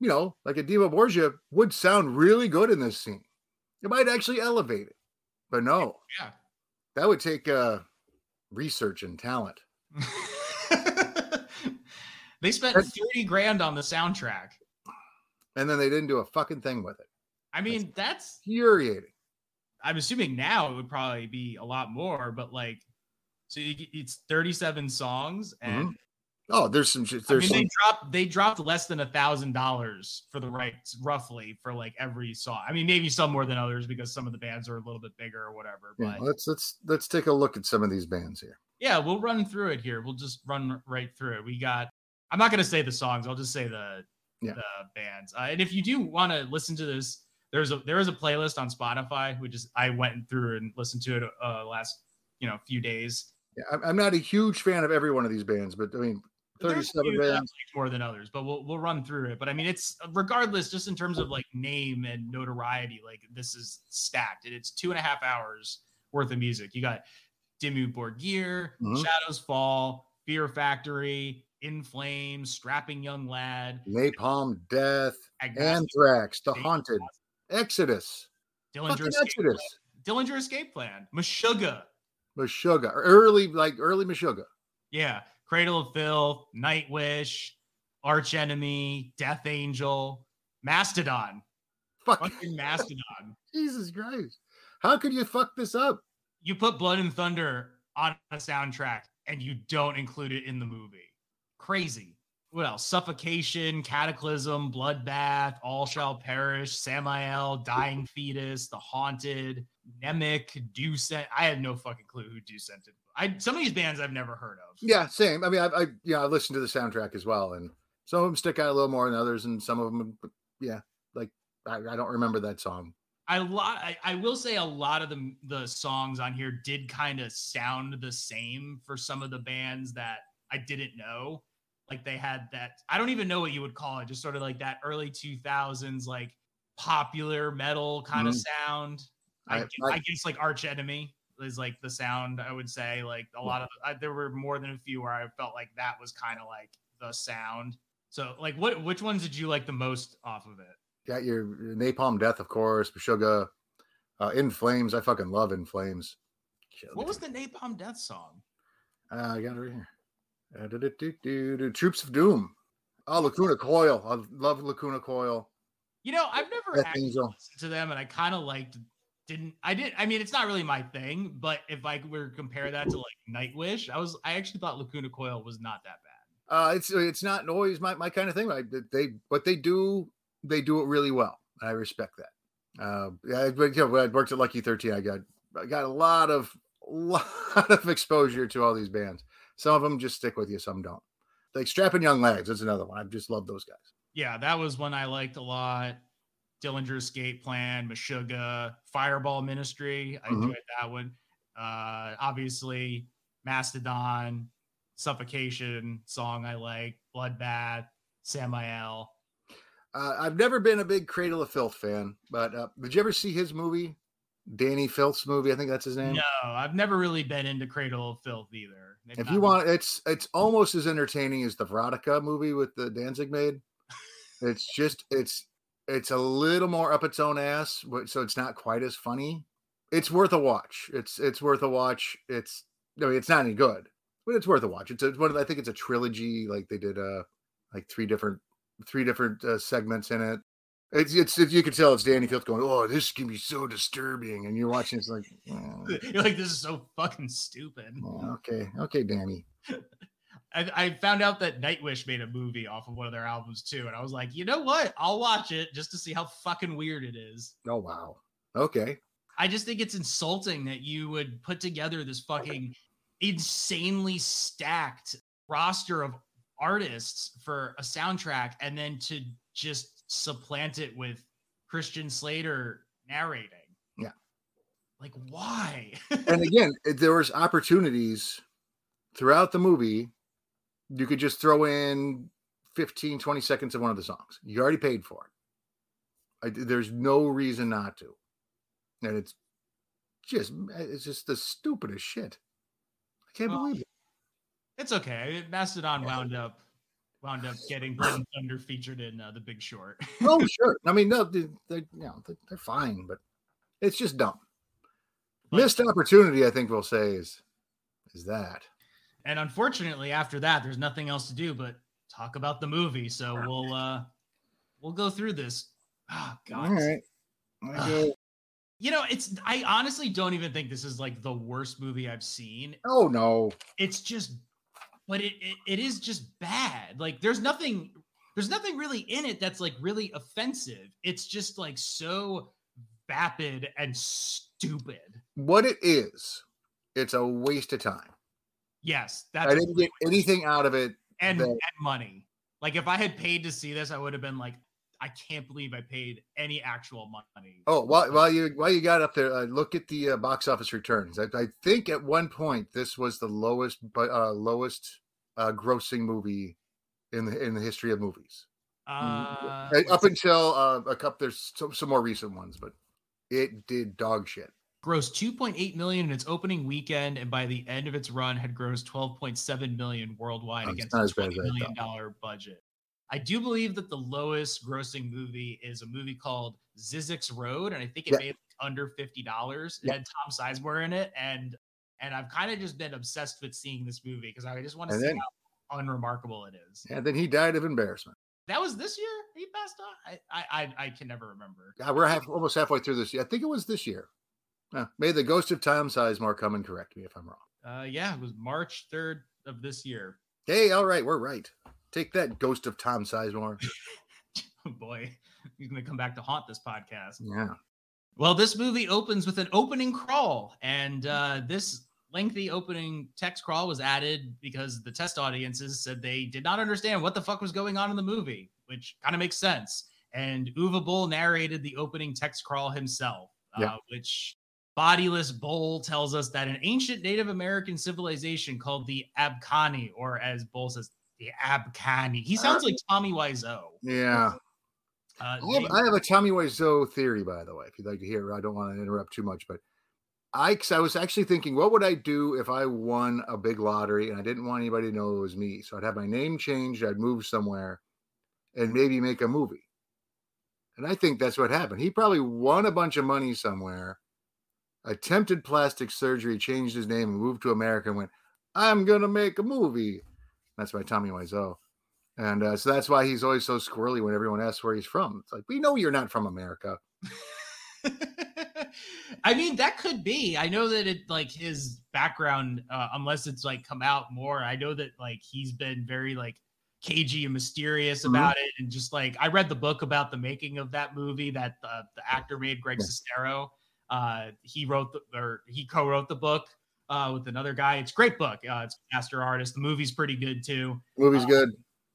Speaker 1: you know, like a Dimmu Borgir would sound really good in this scene. It might actually elevate it. But no,
Speaker 2: Yeah.
Speaker 1: that would take uh research and talent.
Speaker 2: they spent
Speaker 1: That's-
Speaker 2: 30 grand on the soundtrack.
Speaker 1: And then they didn't do a fucking thing with it.
Speaker 2: I mean, that's
Speaker 1: Infuriating.
Speaker 2: I'm assuming now it would probably be a lot more, but like so you, it's 37 songs and
Speaker 1: Oh, there's some shit.
Speaker 2: I
Speaker 1: There's
Speaker 2: mean, they dropped they dropped less than a thousand dollars for the rights, roughly for like every song. I mean, maybe some more than others because some of the bands are a little bit bigger or whatever.
Speaker 1: yeah,
Speaker 2: But
Speaker 1: let's let's let's take a look at some of these bands here.
Speaker 2: yeah, we'll run through it here. We'll just run right through it. We got. I'm not gonna say the songs. I'll just say the
Speaker 1: Yeah.
Speaker 2: the bands. Uh, and if you do want to listen to this, there's a there is a playlist on Spotify, which is I went through and listened to it uh, last you know few days.
Speaker 1: Yeah, I'm, not a huge fan of every one of these bands, but I mean,
Speaker 2: There's
Speaker 1: 37
Speaker 2: few
Speaker 1: bands.
Speaker 2: more than others, but we'll we'll run through it. But I mean, it's regardless, just in terms of like name and notoriety, like this is stacked, and it's two and a half hours worth of music. You got Dimmu Borgir,
Speaker 1: Mhm.
Speaker 2: Shadows Fall, Fear Factory, In Flames, Strapping Young Lad,
Speaker 1: Napalm Death,
Speaker 2: Agnostic,
Speaker 1: Anthrax, The Haunted, Exodus,
Speaker 2: Dillinger Escape,
Speaker 1: Exodus,
Speaker 2: Dillinger Escape Plan, Meshuggah,
Speaker 1: Meshuggah, early like early Meshuggah.
Speaker 2: yeah, Cradle of Filth, Nightwish, Arch Enemy, Death Angel, Mastodon,
Speaker 1: Fuck
Speaker 2: fucking Mastodon.
Speaker 1: Jesus Christ. How could you fuck this up?
Speaker 2: you put Blood and Thunder on a soundtrack and you don't include it in the movie. Crazy. What else? Suffocation, Kataklysm, Bloodbath, All Shall Perish, Samael, Dying Fetus, The Haunted, Nemec, Deucent. I had no fucking clue who Deucent is. I some of these bands I've never heard of.
Speaker 1: Yeah, same. I mean, I, I yeah, I listened to the soundtrack as well, and some of them stick out a little more than others, and some of them, yeah, like I, I don't remember that song.
Speaker 2: I lot I, I will say a lot of the the songs on here did kind of sound the same for some of the bands that I didn't know. Like they had that I don't even know what you would call it, just sort of like that early 2000s like popular metal kind of mm-hmm. sound. I,
Speaker 1: I- I-
Speaker 2: I guess like Arch Enemy is like the sound I would say like a lot of I, there were more than a few where I felt like that was kind of like the sound. So like what which ones did you like the most off of it?
Speaker 1: Got your Napalm Death, of course, Meshuggah, uh, In Flames. I fucking love In Flames.
Speaker 2: What was the Napalm Death song?
Speaker 1: Uh, I got it right here. Uh, do-do-do-do-do. Troops of Doom. Oh, Lacuna Coil. I love Lacuna Coil.
Speaker 2: You know, I've never
Speaker 1: Death
Speaker 2: actually
Speaker 1: Angel.
Speaker 2: listened to them, and I kind of liked. Didn't I did? I mean, it's not really my thing, but if I were to compare that to like Nightwish, I was I actually thought Lacuna Coil was not that bad.
Speaker 1: Uh, it's it's not always my, my kind of thing. Like they what they do, they do it really well. I respect that. Uh, yeah, but, you know, when I worked at Lucky Thirteen. I got I got a lot of lot of exposure to all these bands. Some of them just stick with you, some don't. Like Strapping Young Lads. That's another one. I just love those guys.
Speaker 2: Yeah, that was one I liked a lot. Dillinger Escape Plan, Meshuggah, Fireball Ministry. I
Speaker 1: Mhm.
Speaker 2: enjoyed that one. Uh, obviously, Mastodon, Suffocation song I like, Bloodbath, Samael.
Speaker 1: Uh, I've never been a big Cradle of Filth fan, but uh, did you ever see his movie, Dani Filth's movie? I think that's his name.
Speaker 2: No, I've never really been into Cradle of Filth either. They've
Speaker 1: If you
Speaker 2: been-
Speaker 1: want, it's it's almost as entertaining as the Verotika movie with the Danzig made. It's just it's it's a little more up its own ass, but- so it's not quite as funny. It's worth a watch. It's it's worth a watch. It's I mean, it's not any good, but it's worth a watch. It's, a, one of the- I think it's a trilogy. Like they did uh like three different three different uh, segments in it. It's it's you can tell it's Dani Filth going, oh, this can be so disturbing, and you're watching. It's like, oh,
Speaker 2: You're like, this is so fucking stupid.
Speaker 1: oh, okay, okay, Danny.
Speaker 2: I, I found out that Nightwish made a movie off of one of their albums too, and I was like, you know what? I'll watch it just to see how fucking weird it is.
Speaker 1: Oh wow, okay.
Speaker 2: I just think it's insulting that you would put together this fucking insanely stacked roster of artists for a soundtrack and then to just supplant it with Christian Slater narrating.
Speaker 1: Yeah.
Speaker 2: Like why?
Speaker 1: and again, there was opportunities throughout the movie. You could just throw in 15, 20 seconds of one of the songs. You already paid for it. I, there's no reason not to. And it's just it's just the stupidest shit. I can't
Speaker 2: Well,
Speaker 1: believe it.
Speaker 2: It's okay. Mastodon wound up wound up getting Blood Thunder featured in uh, The Big Short.
Speaker 1: Oh, sure. I mean, no, they, they, you know, they're fine, but it's just dumb.
Speaker 2: But-
Speaker 1: Missed opportunity, I think we'll say is is that.
Speaker 2: And unfortunately, after that, there's nothing else to do but talk about the movie. So we'll uh we'll go through this. Oh God.
Speaker 1: All right. Go,
Speaker 2: You know, it's I honestly don't even think this is like the worst movie I've seen.
Speaker 1: oh no.
Speaker 2: It's just but it, it it is just bad. Like there's nothing there's nothing really in it that's like really offensive. It's just like so vapid and stupid.
Speaker 1: What it is, it's a waste of time.
Speaker 2: Yes, that's
Speaker 1: I didn't get anything out of it.
Speaker 2: and,
Speaker 1: that-
Speaker 2: and money. Like if I had paid to see this, I would have been like, I can't believe I paid any actual money.
Speaker 1: Oh, while, while you while you got up there, uh, look at the uh, box office returns. I, I think at one point this was the lowest, but uh, lowest uh, grossing movie in the in the history of movies.
Speaker 2: Uh,
Speaker 1: Uh, Up until uh, a couple, there's some, some more recent ones, but it did dog shit.
Speaker 2: Grossed 2.8 million in its opening weekend, and by the end of its run, had grossed 12.7 million worldwide
Speaker 1: Oh,
Speaker 2: against a
Speaker 1: as bad as
Speaker 2: 20
Speaker 1: I
Speaker 2: million dollar budget. I do believe that the lowest grossing movie is a movie called Zyzzyx Road, and I think it
Speaker 1: Yeah.
Speaker 2: made under fifty dollars. It
Speaker 1: Yeah.
Speaker 2: had Tom Sizemore in it, and and I've kind of just been obsessed with seeing this movie because I just want to see
Speaker 1: then-
Speaker 2: how unremarkable it is.
Speaker 1: And then he died of embarrassment.
Speaker 2: That was this year he passed on. I I I, I can never remember.
Speaker 1: God, we're half, almost halfway through this year. I think it was this year. Uh, may the ghost of Tom Sizemore come and correct me if I'm wrong.
Speaker 2: Uh, yeah, it was March third of this year.
Speaker 1: Hey, all right, we're right. Take that, ghost of Tom Sizemore.
Speaker 2: Oh boy, he's gonna come back to haunt this podcast.
Speaker 1: Yeah.
Speaker 2: Well, this movie opens with an opening crawl, and uh, this lengthy opening text crawl was added because the test audiences said they did not understand what the fuck was going on in the movie, which kind of makes sense. And Uwe Boll narrated the opening text crawl himself,
Speaker 1: Yeah.
Speaker 2: uh, which bodiless Boll tells us that an ancient Native American civilization called the Abkani, or as Boll says, the Abkani. He sounds like Tommy Wiseau.
Speaker 1: Yeah.
Speaker 2: Uh,
Speaker 1: I have,
Speaker 2: they-
Speaker 1: I have a Tommy Wiseau theory, by the way, if you'd like to hear. I don't want to interrupt too much, but I, I was actually thinking, what would I do if I won a big lottery and I didn't want anybody to know it was me? So I'd have my name changed, I'd move somewhere, and maybe make a movie. And I think that's what happened. He probably won a bunch of money somewhere, attempted plastic surgery, changed his name, and moved to America and went, I'm going to make a movie. That's by Tommy Wiseau. And uh, so that's why he's always so squirrely when everyone asks where he's from. It's like, we know you're not from America.
Speaker 2: I mean, that could be. I know that it like his background, uh, unless it's like come out more. I know that like he's been very like cagey and mysterious
Speaker 1: Mhm.
Speaker 2: about it, and just like I read the book about the making of that movie that the, the actor made, Greg
Speaker 1: Yeah.
Speaker 2: Sestero. Uh, he wrote the or he co-wrote the book uh, with another guy. It's a great book. Uh, it's Disaster Artist. The movie's pretty good too
Speaker 1: Movie's
Speaker 2: Uh,
Speaker 1: good.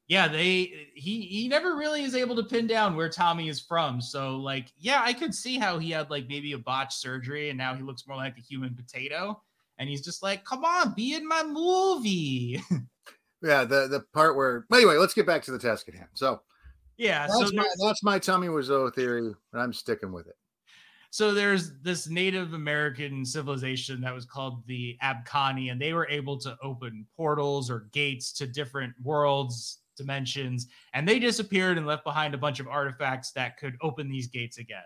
Speaker 2: yeah they he he never really is able to pin down where tommy is from so like yeah i could see how he had like maybe a botched surgery and now he looks more like a human potato and he's just like come on be in my movie
Speaker 1: Yeah, the the part where. But anyway, let's get back to the task at hand. So
Speaker 2: yeah so
Speaker 1: that's my
Speaker 2: there's,
Speaker 1: that's my Tommy Wiseau theory, and I'm sticking with it.
Speaker 2: So there's this native american civilization that was called the abkani and they were able to open portals or gates to different worlds dimensions and they disappeared and left behind a bunch of artifacts that could open these gates again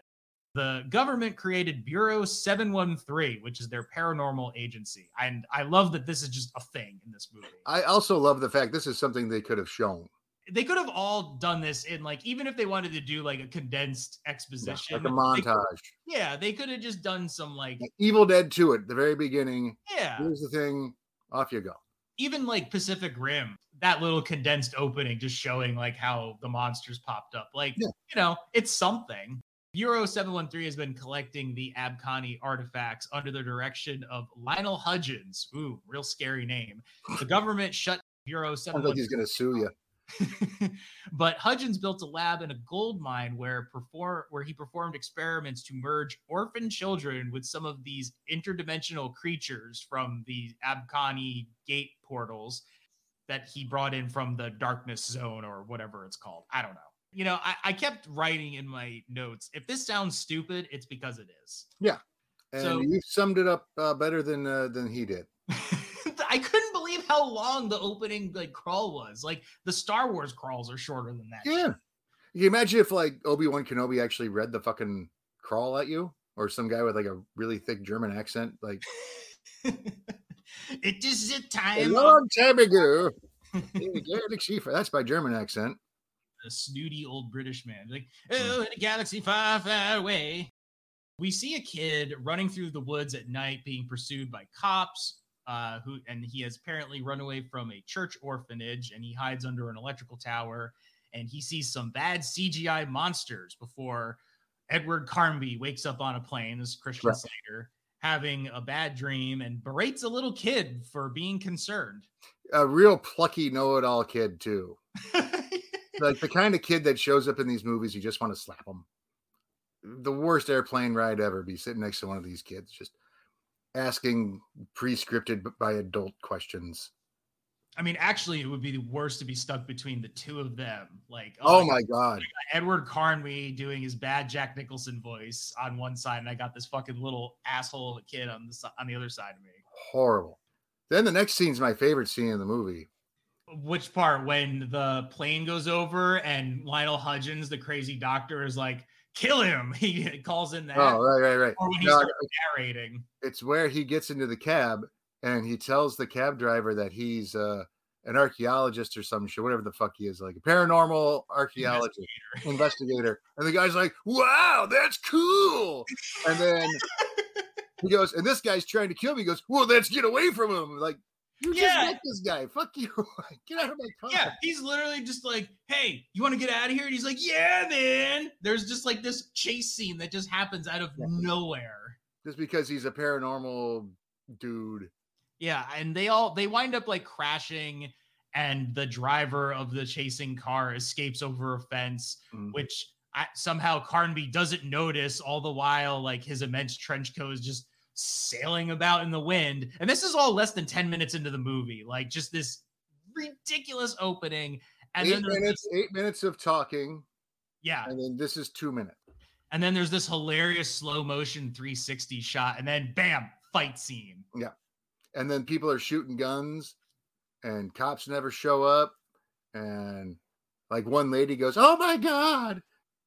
Speaker 2: the government created Bureau 713, which is their paranormal agency. And I love that this is just a thing in this movie.
Speaker 1: I also love the fact this is something they could have shown.
Speaker 2: They could have all done this in like, even if they wanted to do like a condensed
Speaker 1: Yeah,
Speaker 2: exposition,
Speaker 1: like a
Speaker 2: they
Speaker 1: montage.
Speaker 2: yeah, they could have just done some like,
Speaker 1: Like Evil Dead 2 at the very beginning.
Speaker 2: yeah,
Speaker 1: Here's the thing. Off you go.
Speaker 2: even like Pacific Rim, that little condensed opening just showing like how the monsters popped up. Like,
Speaker 1: Yeah.
Speaker 2: you know, it's something. Bureau 713 has been collecting the Abkani artifacts under the direction of Lionel Hudgens. Ooh, real scary name. The government shut Bureau
Speaker 1: Sounds like he's going to sue you.
Speaker 2: but Hudgens built a lab in a gold mine where perform where he performed experiments to merge orphan children with some of these interdimensional creatures from the Abkani gate portals that he brought in from the darkness zone or whatever it's called. I don't know. You know, I, I kept writing in my notes. If this sounds stupid, it's because it is.
Speaker 1: Yeah, and
Speaker 2: So-
Speaker 1: you summed it up uh, better than uh, than he did.
Speaker 2: I couldn't how long the opening like crawl was. Like the Star Wars crawls are shorter than that.
Speaker 1: Yeah. You imagine if like Obi-Wan Kenobi actually read the fucking crawl at you or some guy with like a really thick German accent like
Speaker 2: it is a
Speaker 1: a
Speaker 2: time of
Speaker 1: long time ago that's by German accent.
Speaker 2: a snooty old British man. Like, hmm. oh, in a galaxy far, far away. We see a kid running through the woods at night being pursued by cops. Uh, who and he has apparently run away from a church orphanage and he hides under an electrical tower and he sees some bad CGI monsters before Edward Carnby wakes up on a plane, this is Christian
Speaker 1: Right.
Speaker 2: Slater, having a bad dream and berates a little kid for being concerned.
Speaker 1: A real plucky know-it-all kid too. Like the kind of kid that shows up in these movies you just want to slap him. The worst airplane ride ever be sitting next to one of these kids just asking pre-scripted by adult questions.
Speaker 2: I mean, actually, it would be the worst to be stuck between the two of them. Like,
Speaker 1: Oh, oh my god.
Speaker 2: Edward Carnby doing his bad Jack Nicholson voice on one side, and I got this fucking little asshole of a kid on the on the other side of me.
Speaker 1: Horrible. Then the next scene's my favorite scene in the movie.
Speaker 2: Which part? When the plane goes over and Lionel Hudgens, the crazy doctor, is like, "Kill him!" He calls in that,
Speaker 1: Oh, right, right, right.
Speaker 2: or when he
Speaker 1: No,
Speaker 2: starts narrating.
Speaker 1: it's where he gets into the cab and he tells the cab driver that he's uh, an archaeologist or some shit, whatever the fuck he is, like a paranormal archaeologist investigator. And the guy's like, "Wow, that's cool." And then he goes, and this guy's trying to kill me. He goes, "Well, let's get away from him." Like, you just
Speaker 2: Yeah.
Speaker 1: met this guy. Fuck you. get out of my car.
Speaker 2: Yeah, he's literally just like, "Hey, you want to get out of here?" And he's like, "Yeah, man." There's just like this chase scene that just happens out of
Speaker 1: Yeah.
Speaker 2: nowhere.
Speaker 1: Just because he's a paranormal dude.
Speaker 2: Yeah, and they all they wind up like crashing, and the driver of the chasing car escapes over a fence,
Speaker 1: Mm.
Speaker 2: which I, somehow Carnby doesn't notice. All the while, like his immense trench coat is just sailing about in the wind. And this is all less than ten minutes into the movie, like just this ridiculous opening. And
Speaker 1: eight
Speaker 2: then
Speaker 1: minutes,
Speaker 2: this,
Speaker 1: eight minutes of talking,
Speaker 2: yeah,
Speaker 1: and then this is two minutes.
Speaker 2: and then there's this hilarious slow motion 360 shot, and then bam, fight scene. Yeah.
Speaker 1: And then people are shooting guns and cops never show up and like one lady goes oh my god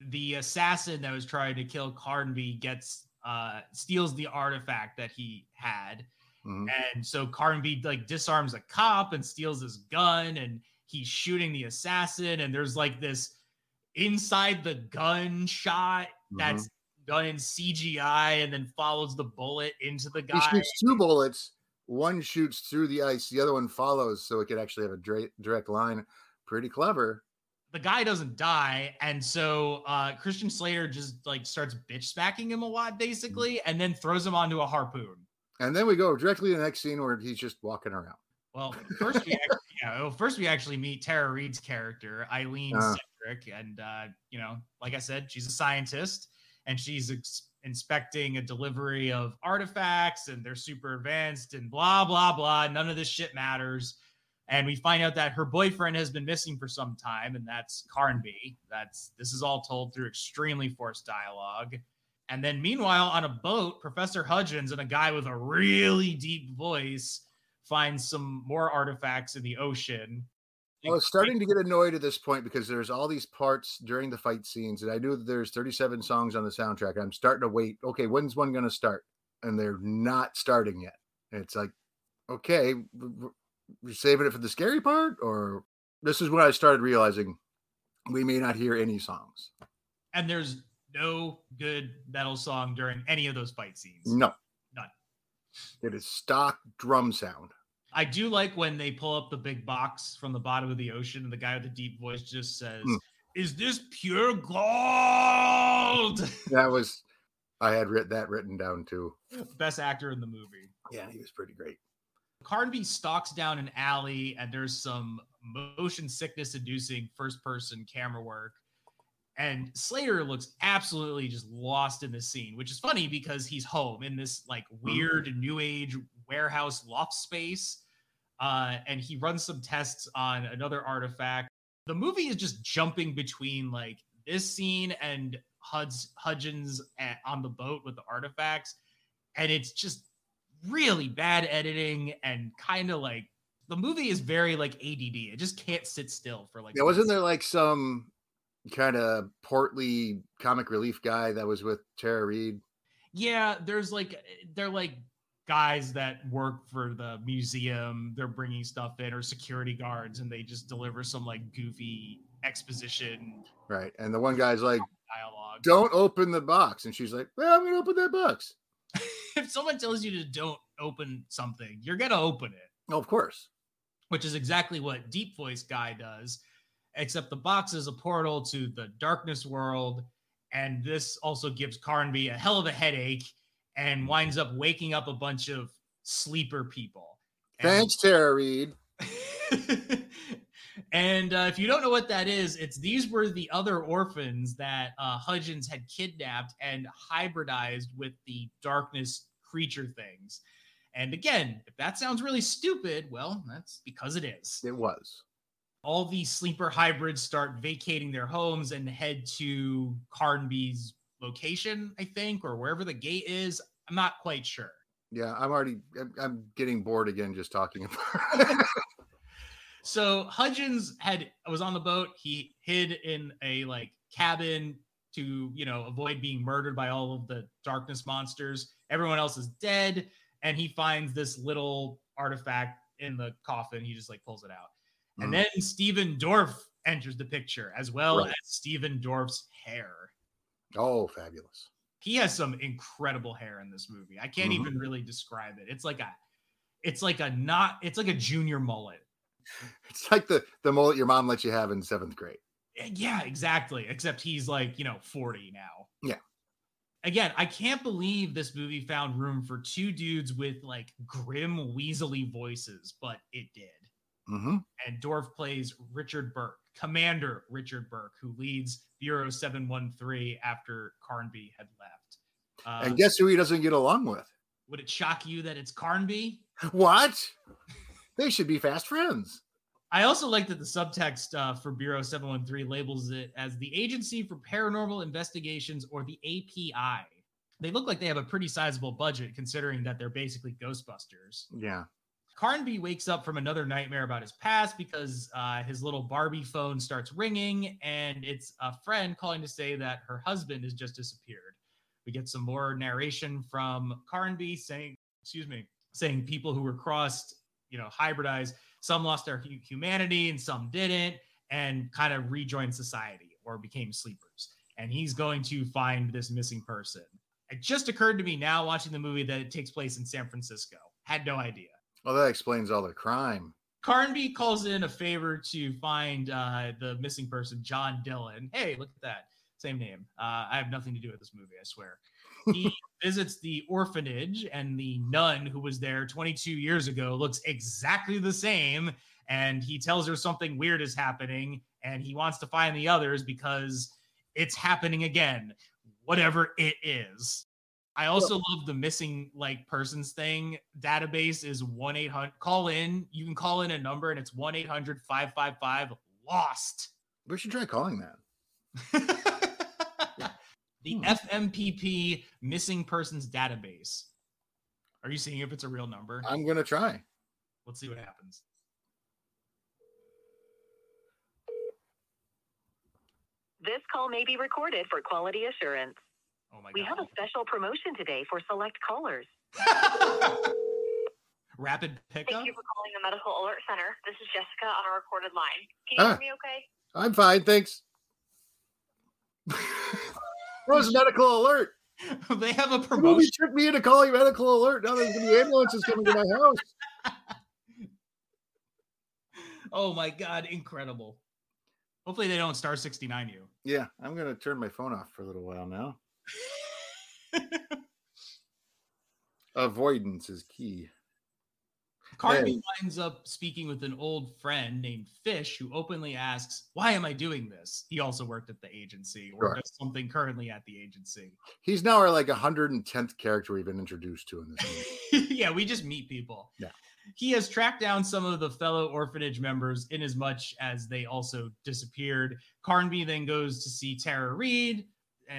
Speaker 2: the assassin that was trying to kill Carnby gets uh steals the artifact that he had.
Speaker 1: Mhm.
Speaker 2: And so Carnby like disarms a cop and steals his gun and he's shooting the assassin and there's like this inside the gun shot that's done in CGI and then follows the bullet into the guy.
Speaker 1: he shoots two bullets one shoots through the ice the other one follows so it could actually have a dra- direct line pretty clever
Speaker 2: the guy doesn't die and so uh christian slater just like starts bitch smacking him a lot basically and then throws him onto a harpoon.
Speaker 1: And then we go directly to the next scene where he's just walking around.
Speaker 2: Well first we actually, yeah, well, first we actually meet tara reid's character aline
Speaker 1: Uh.
Speaker 2: Cedrac, and uh you know like i said she's a scientist and she's ex- inspecting a delivery of artifacts and they're super advanced and blah blah blah none of this shit matters and we find out that her boyfriend has been missing for some time and that's carnby that's this is all told through extremely forced dialogue. And then meanwhile on a boat professor hudgens and a guy with a really deep voice finds some more artifacts in the ocean.
Speaker 1: I was starting to get annoyed at this point because there's all these parts during the fight scenes and i knew that there's 37 songs on the soundtrack. I'm starting to wait. Okay when's one going to start? And they're not starting yet. It's like okay we're saving it for the scary part or this is when i started realizing we may not hear any songs
Speaker 2: and there's no good metal song during any of those fight scenes
Speaker 1: no
Speaker 2: None.
Speaker 1: it is stock drum sound
Speaker 2: I do like when they pull up the big box from the bottom of the ocean and the guy with the deep voice just says,
Speaker 1: Mm.
Speaker 2: Is this pure gold?
Speaker 1: that was i had writ- that written down too
Speaker 2: Best actor in the movie.
Speaker 1: yeah he was pretty great
Speaker 2: Carnby stalks down an alley and there's some motion sickness inducing first person camera work. And Slater looks absolutely just lost in this scene, which is funny because he's home in this like weird new age warehouse loft space. Uh, and he runs some tests on another artifact. The movie is just jumping between like this scene and Hud's Hudgens at, on the boat with the artifacts. And it's just really bad editing and kind of like the movie is very like ADD. It just can't sit still for like
Speaker 1: yeah wasn't there like some kind of portly comic relief guy that was with tara reid
Speaker 2: Yeah, there's like they're like guys that work for the museum. They're bringing stuff in or security guards, and they just deliver some like goofy exposition
Speaker 1: right and the one guy's like
Speaker 2: dialogue.
Speaker 1: don't open the box and she's like well i'm gonna open that box
Speaker 2: if someone tells you to don't open something, you're gonna open it.
Speaker 1: oh, of course
Speaker 2: which is exactly what Deep Voice Guy does, except the box is a portal to the darkness world. And this also gives Carnby a hell of a headache and winds up waking up a bunch of sleeper people. And-
Speaker 1: thanks tara reid
Speaker 2: and uh, if you don't know what that is, it's these were the other orphans that uh, Hudgens had kidnapped and hybridized with the darkness creature things. And again, if that sounds really stupid, well, that's because it is.
Speaker 1: It was.
Speaker 2: All these sleeper hybrids start vacating their homes and head to Carnby's location, I think, or wherever the gate is. I'm not quite sure.
Speaker 1: Yeah, I'm already. I'm, I'm getting bored again just talking about.
Speaker 2: So Hudgens had was on the boat. He hid in a like cabin to you know avoid being murdered by all of the darkness monsters. Everyone else is dead, and he finds this little artifact in the coffin. He just like pulls it out, and
Speaker 1: Mhm.
Speaker 2: then Stephen Dorff enters the picture as well
Speaker 1: Right.
Speaker 2: as Stephen Dorff's hair.
Speaker 1: oh, fabulous!
Speaker 2: He has some incredible hair in this movie. I can't
Speaker 1: Mhm.
Speaker 2: even really describe it. It's like a, it's like a not. It's like a junior mullet.
Speaker 1: It's like the the mullet your mom let you have in seventh grade.
Speaker 2: Eh, Yeah, exactly. Except he's like, you know, 40 now.
Speaker 1: Yeah.
Speaker 2: Again, I can't believe this movie found room for two dudes with like grim, weaselly voices, but it did.
Speaker 1: hmm
Speaker 2: And Dorff plays Richard Burke, Commander Richard Burke, who leads Bureau 713 after Carnby had left. Uh,
Speaker 1: and guess who he doesn't get along with?
Speaker 2: would it shock you that it's Carnby?
Speaker 1: What? They should be fast friends.
Speaker 2: I also like that the subtext uh, for Bureau 713 labels it as the Agency for Paranormal Investigations or the API. They look like they have a pretty sizable budget considering that they're basically Ghostbusters.
Speaker 1: Yeah.
Speaker 2: Carnby wakes up from another nightmare about his past because uh, his little Barbie phone starts ringing and it's a friend calling to say that her husband has just disappeared. We get some more narration from Carnby saying, excuse me, saying people who were crossed, you know, hybridized, some lost their humanity and some didn't, and kind of rejoined society or became sleepers. And he's going to find this missing person. It just occurred to me now watching the movie that it takes place in San Francisco. Had no idea.
Speaker 1: Well, that explains all the crime.
Speaker 2: Carnby calls in a favor to find uh, the missing person, John Dillon. Hey, look at that. Same name. Uh, I have nothing to do with this movie, I swear. He visits the orphanage, and the nun who was there 22 years ago looks exactly the same. And he tells her something weird is happening, and he wants to find the others because it's happening again, whatever it is. I also love the missing like persons thing. Database is 1 800. Call in. You can call in a number and it's 1 800 555 lost.
Speaker 1: We should try calling that.
Speaker 2: the
Speaker 1: Hmm.
Speaker 2: FMPP missing persons database. Are you seeing if it's a real number?
Speaker 1: I'm gonna try.
Speaker 2: Let's see what happens.
Speaker 3: This call may be recorded for quality assurance.
Speaker 2: Oh my
Speaker 3: We have a special promotion today for select callers.
Speaker 2: Rapid pickup.
Speaker 4: Thank you for calling the Medical Alert Center. This is Jessica on a recorded line. Can you
Speaker 1: Ah.
Speaker 4: hear me okay?
Speaker 1: I'm fine, thanks. Rose medical alert.
Speaker 2: they have a
Speaker 1: The movie
Speaker 2: promotion.
Speaker 1: tricked me into calling medical alert. Now there's gonna be ambulances coming to my house.
Speaker 2: Oh my god, incredible. Hopefully they don't star 69 you.
Speaker 1: Yeah, I'm gonna turn my phone off for a little while now. Avoidance is key.
Speaker 2: Carnby winds up speaking with an old friend named Fish who openly asks, Why am I doing this? He also worked at the agency or
Speaker 1: Sure.
Speaker 2: does something currently at the agency.
Speaker 1: He's now our like 110th character we've been introduced to in this movie.
Speaker 2: yeah, we just meet people.
Speaker 1: Yeah.
Speaker 2: He has tracked down some of the fellow orphanage members in as much as they also disappeared. Carnby then goes to see Tara Reid.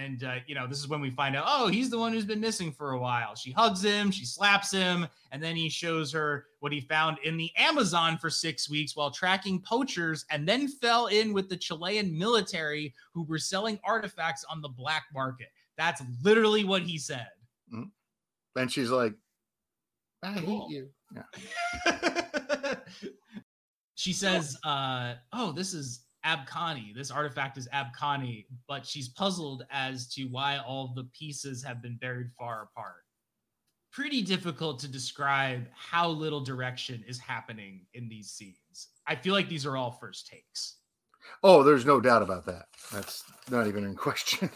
Speaker 2: And, uh, you know, this is when we find out, oh, he's the one who's been missing for a while. She hugs him, she slaps him, and then he shows her what he found in the Amazon for six weeks while tracking poachers and then fell in with the Chilean military who were selling artifacts on the black market. That's literally what he said.
Speaker 1: and she's like, I
Speaker 2: Cool.
Speaker 1: hate you. Yeah.
Speaker 2: she says, uh, "Oh, this is Abkani. This artifact is Abkani," but she's puzzled as to why all the pieces have been buried far apart. Pretty difficult to describe how little direction is happening in these scenes. I feel like these are all first takes.
Speaker 1: Oh, there's no doubt about that. That's not even in question.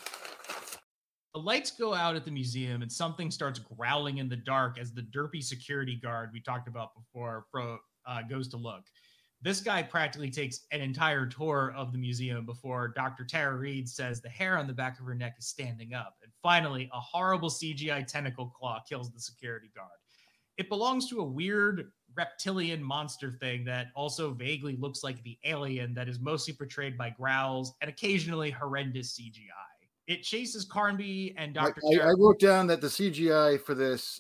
Speaker 2: The lights go out at the museum and something starts growling in the dark as the derpy security guard we talked about before pro, uh, goes to look. This guy practically takes an entire tour of the museum before Dr. Tara Reid says the hair on the back of her neck is standing up. And finally, a horrible CGI tentacle claw kills the security guard. it belongs to a weird reptilian monster thing that also vaguely looks like the alien that is mostly portrayed by growls and occasionally horrendous CGI. It chases Carnby and Dr.
Speaker 1: I, I wrote down that the CGI for this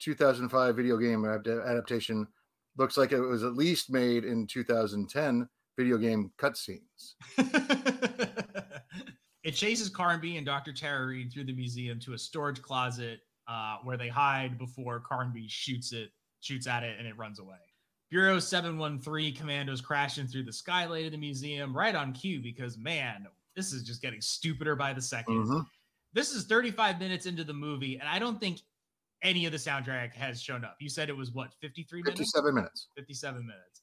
Speaker 1: 2005 video game adaptation looks like it was at least made in 2010 video game cutscenes.
Speaker 2: it chases Carnby and Dr. Tara Reid through the museum to a storage closet uh, where they hide before Carnby shoots it, shoots at it, and it runs away. Bureau 713 commandos crashing through the skylight of the museum right on cue because man, this is just getting stupider by the 2nd
Speaker 1: Mhm.
Speaker 2: This is 35 minutes into the movie, and I don't think any of the soundtrack has shown up. You said it was what 53 minutes?
Speaker 1: 57 minutes.
Speaker 2: 57 minutes.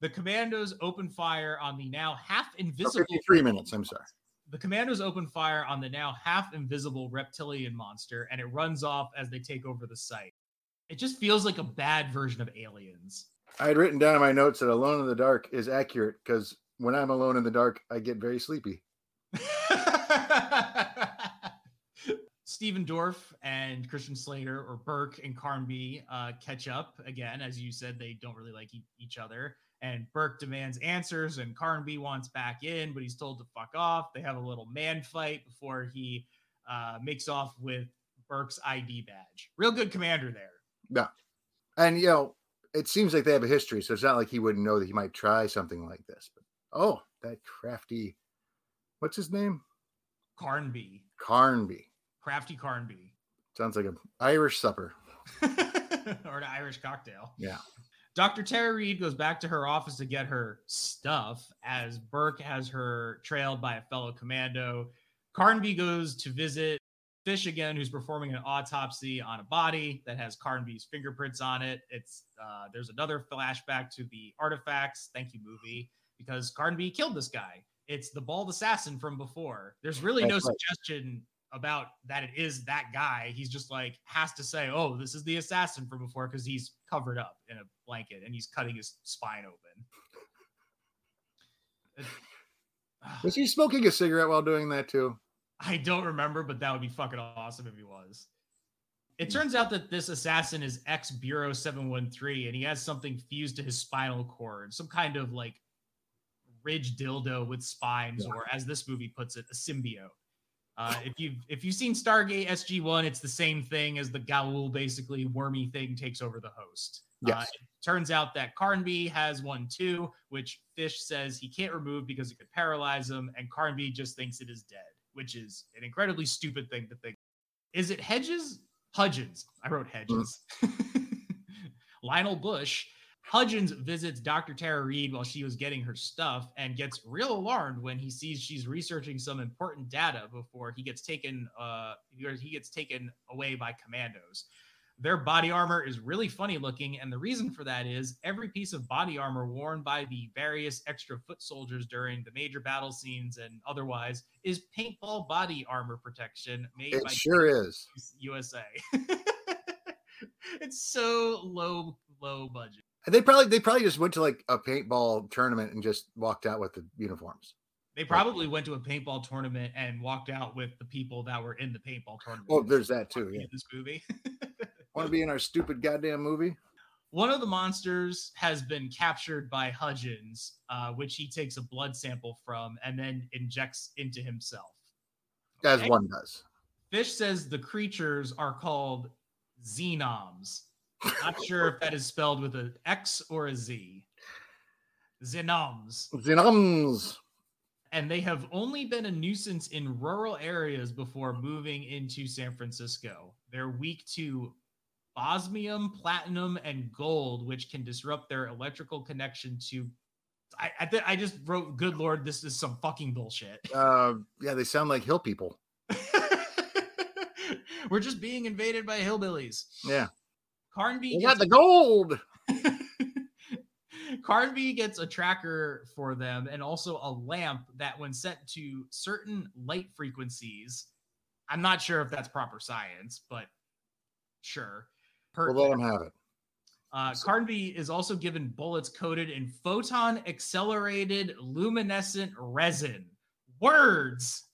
Speaker 2: The commandos open fire on the now half
Speaker 1: Oh,
Speaker 2: invisible
Speaker 1: 53 minutes. I'm sorry.
Speaker 2: the commandos open fire on the now half invisible reptilian monster and it runs off as they take over the site. It just feels like a bad version of aliens.
Speaker 1: I had written down in my notes that Alone in the Dark is accurate because when I'm alone in the dark, I get very sleepy.
Speaker 2: Stephen Dorff and Christian Slater, or Burke and Carnby, uh, catch up again. As you said, they don't really like e- each other. And Burke demands answers, and Carnby wants back in, but he's told to fuck off. They have a little man fight before he uh, makes off with Burke's ID badge. Real good commander there. Yeah.
Speaker 1: And, you know, it seems like they have a history. So it's not like he wouldn't know that he might try something like this. But, oh, that crafty, what's his name?
Speaker 2: Carnby,
Speaker 1: Carnby.
Speaker 2: Crafty Carnby,
Speaker 1: Sounds like an Irish supper.
Speaker 2: or an Irish cocktail.
Speaker 1: Yeah.
Speaker 2: Dr. Tara Reid goes back to her office to get her stuff as Burke has her trailed by a fellow commando. Carnby goes to visit Fish again, who's performing an autopsy on a body that has Carnby's fingerprints on it. It's uh, there's another flashback to the artifacts. Thank you, movie, because Carnby killed this guy. It's the bald assassin from before. There's really no
Speaker 1: right.
Speaker 2: suggestion about that it is that guy. He's just like has to say, "Oh, this is the assassin from before," because he's covered up in a blanket and he's cutting his spine open.
Speaker 1: Was he smoking a cigarette while doing that too?
Speaker 2: I don't remember, but that would be fucking awesome if he was. It hmm. turns out that this assassin is ex Bureau 713 and he has something fused to his spinal cord, some kind of like ridge dildo with spines,
Speaker 1: Yeah.
Speaker 2: or as this movie puts it, a symbiote. Uh, if you've if you've seen Stargate SG1, it's the same thing as the Goa'uld basically wormy thing takes over the host. Uh,
Speaker 1: Yes.
Speaker 2: it turns out that Carnby has one too, which Fish says he can't remove because it could paralyze him, and Carnby just thinks it is dead, which is an incredibly stupid thing to think. Is it Hedges? Hudgens. I wrote Hedges. Lionel Bush. Hudgens visits Dr. Tara Reid while she was getting her stuff and gets real alarmed when he sees she's researching some important data before he gets taken uh he gets taken away by commandos. Their body armor is really funny looking, and the reason for that is every piece of body armor worn by the various extra foot soldiers during the major battle scenes and otherwise is paintball body armor protection made
Speaker 1: It
Speaker 2: by
Speaker 1: sure is.
Speaker 2: USA. it's so low, low budget.
Speaker 1: They probably they probably just went to like a paintball tournament and just walked out with the uniforms.
Speaker 2: They probably went to a paintball tournament and walked out with the people that were in the paintball tournament.
Speaker 1: Oh, there's that too.
Speaker 2: in
Speaker 1: Yeah.
Speaker 2: this movie.
Speaker 1: Want to be in our stupid goddamn movie?
Speaker 2: One of the monsters has been captured by Hudgens, uh, which he takes a blood sample from and then injects into himself.
Speaker 1: As one does.
Speaker 2: Fish says the creatures are called xenoms. Not sure if that is spelled with an X or a Z. Xenoms.
Speaker 1: Xenoms.
Speaker 2: and they have only been a nuisance in rural areas before moving into San Francisco. They're weak to osmium, platinum, and gold, which can disrupt their electrical connection to. I I, thi- I just wrote, "Good lord, this is some fucking bullshit."
Speaker 1: Uh, yeah, they sound like hill people.
Speaker 2: We're just being invaded by hillbillies.
Speaker 1: Yeah.
Speaker 2: Carnby
Speaker 1: They
Speaker 2: gets
Speaker 1: got the gold.
Speaker 2: Carnby gets a tracker for them and also a lamp that, when set to certain light frequencies, I'm not sure if that's proper science, but sure.
Speaker 1: We'll let them have it.
Speaker 2: uh, Carnby is also given bullets coated in photon accelerated luminescent resin. Words.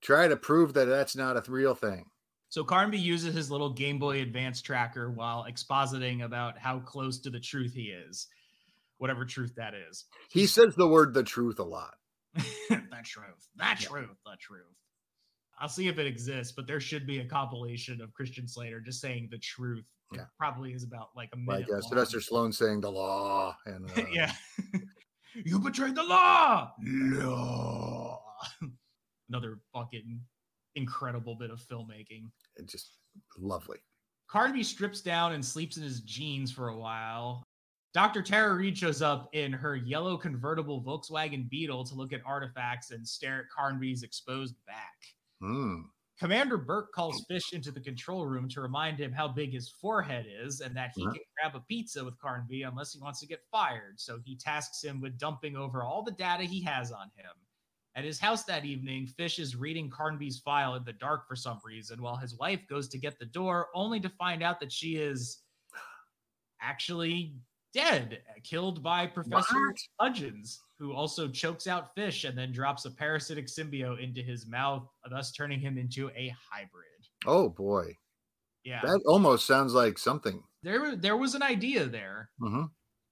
Speaker 1: Try to prove that that's not a real thing.
Speaker 2: So Carnby uses his little Game Boy Advance tracker while expositing about how close to the truth he is, whatever truth that is.
Speaker 1: He says the word the truth a lot.
Speaker 2: the truth, the truth, the truth. I'll see if it exists, but there should be a compilation of Christian Slater just saying the truth. It
Speaker 1: Yeah.
Speaker 2: probably is about like a minute.
Speaker 1: Like uh. Sylvester Stallone saying the law and uh,
Speaker 2: yeah. you betrayed the law. Law. Another fucking incredible bit of filmmaking.
Speaker 1: it just lovely.
Speaker 2: Carnby strips down and sleeps in his jeans for a while. Dr. Tara Reid shows up in her yellow convertible Volkswagen Beetle to look at artifacts and stare at Carnby's exposed back.
Speaker 1: Hmm.
Speaker 2: Commander Burke calls Fish into the control room to remind him how big his forehead is and that he
Speaker 1: Yeah.
Speaker 2: can grab a pizza with Carnby unless he wants to get fired. So he tasks him with dumping over all the data he has on him. At his house that evening, Fish is reading Carnby's file in the dark for some reason while his wife goes to get the door, only to find out that she is actually dead, killed by Professor
Speaker 1: What?
Speaker 2: Hudgens, who also chokes out Fish and then drops a parasitic symbiote into his mouth, thus turning him into a hybrid.
Speaker 1: Oh boy,
Speaker 2: Yeah,
Speaker 1: that almost sounds like something.
Speaker 2: there there was an idea there.
Speaker 1: hmm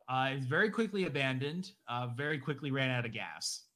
Speaker 2: Uh, it's very quickly abandoned. Uh, very quickly ran out of gas.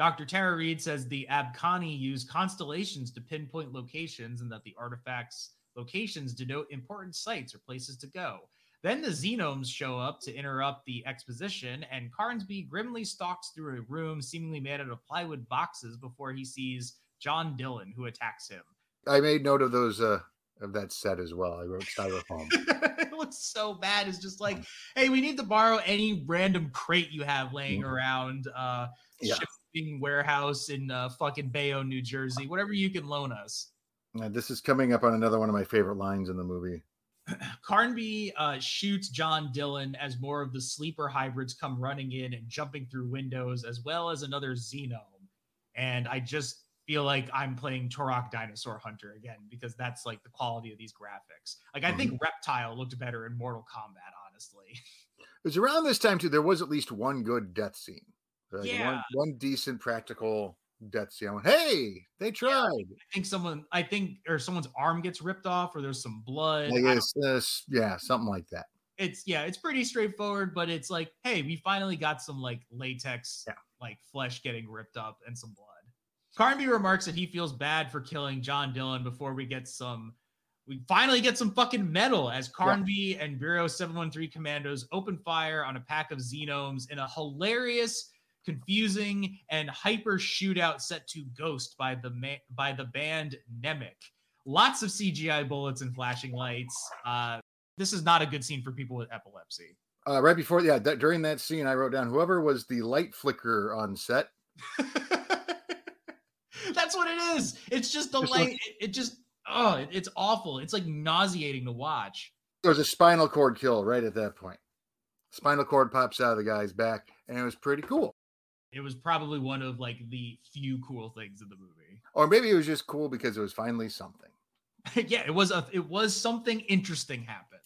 Speaker 2: Dr. Tara Reid says the Abkhani use constellations to pinpoint locations, and that the artifacts locations denote important sites or places to go. Then the Xenomes show up to interrupt the exposition, and Carnby grimly stalks through a room seemingly made out of plywood boxes before he sees John Dillon, who attacks him.
Speaker 1: I made note of those uh of that set as well. I wrote styrofoam.
Speaker 2: it looks so bad. It's just like, hey, we need to borrow any random crate you have laying
Speaker 1: Mhm.
Speaker 2: around uh
Speaker 1: Yeah.
Speaker 2: Shipping warehouse in uh, fucking Bayonne, New Jersey, whatever you can loan us.
Speaker 1: Uh, this is coming up on another one of my favorite lines in the movie.
Speaker 2: Carnby uh, shoots John Dillon as more of the sleeper hybrids come running in and jumping through windows, as well as another Xenome. And I just feel like I'm playing Turok Dinosaur Hunter again because that's like the quality of these graphics. Like I think Reptile looked better in Mortal Kombat, honestly.
Speaker 1: It was around this time too. There was at least one good death scene. Like
Speaker 2: Yeah.
Speaker 1: one, one decent practical death scene. Hey, they tried.
Speaker 2: I think someone, I think, or someone's arm gets ripped off, or there's some blood.
Speaker 1: I
Speaker 2: I don't-
Speaker 1: guess, uh, yeah, something like that.
Speaker 2: It's yeah, it's pretty straightforward, but it's like, hey, we finally got some like latex,
Speaker 1: Yeah.
Speaker 2: like flesh getting ripped up and some blood. Carnby remarks that he feels bad for killing John Dillon before we get some. We finally get some fucking metal as Carnby and Bureau 713 commandos open fire on a pack of Xenomes in a hilarious, confusing, and hyper shootout set to Ghost by the ma- by the band Nemec. Lots of CGI bullets and flashing lights. Uh, this is not a good scene for people with epilepsy.
Speaker 1: Uh, right before, yeah, that, during that scene, I wrote down whoever was the light flicker on set.
Speaker 2: That's what it is. It's just the light. It, it just oh, it- it's awful. It's like nauseating to watch.
Speaker 1: There was a spinal cord kill right at that point. Spinal cord pops out of the guy's back, and it was pretty cool.
Speaker 2: It was probably one of like the few cool things in the movie.
Speaker 1: Or maybe it was just cool because it was finally something.
Speaker 2: yeah, it was a it was something interesting happened.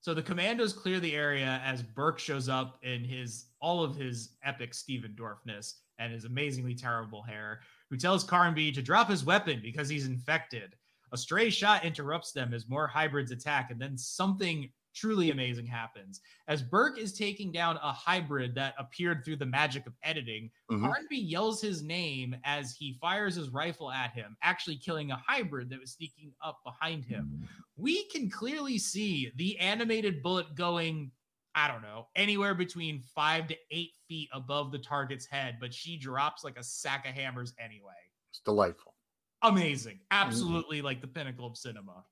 Speaker 2: So the commandos clear the area as Burke shows up in his all of his epic Steven Dorfness and his amazingly terrible hair, who tells Carnby to drop his weapon because he's infected. A stray shot interrupts them as more hybrids attack, and then something truly amazing happens. As Burke is taking down a hybrid that appeared through the magic of editing,
Speaker 1: Mhm.
Speaker 2: Carnby yells his name as he fires his rifle at him, actually killing a hybrid that was sneaking up behind him. We can clearly see the animated bullet going, I don't know, anywhere between five to eight feet above the target's head, but she drops like a sack of hammers anyway.
Speaker 1: It's delightful.
Speaker 2: Amazing. Absolutely like the pinnacle of cinema.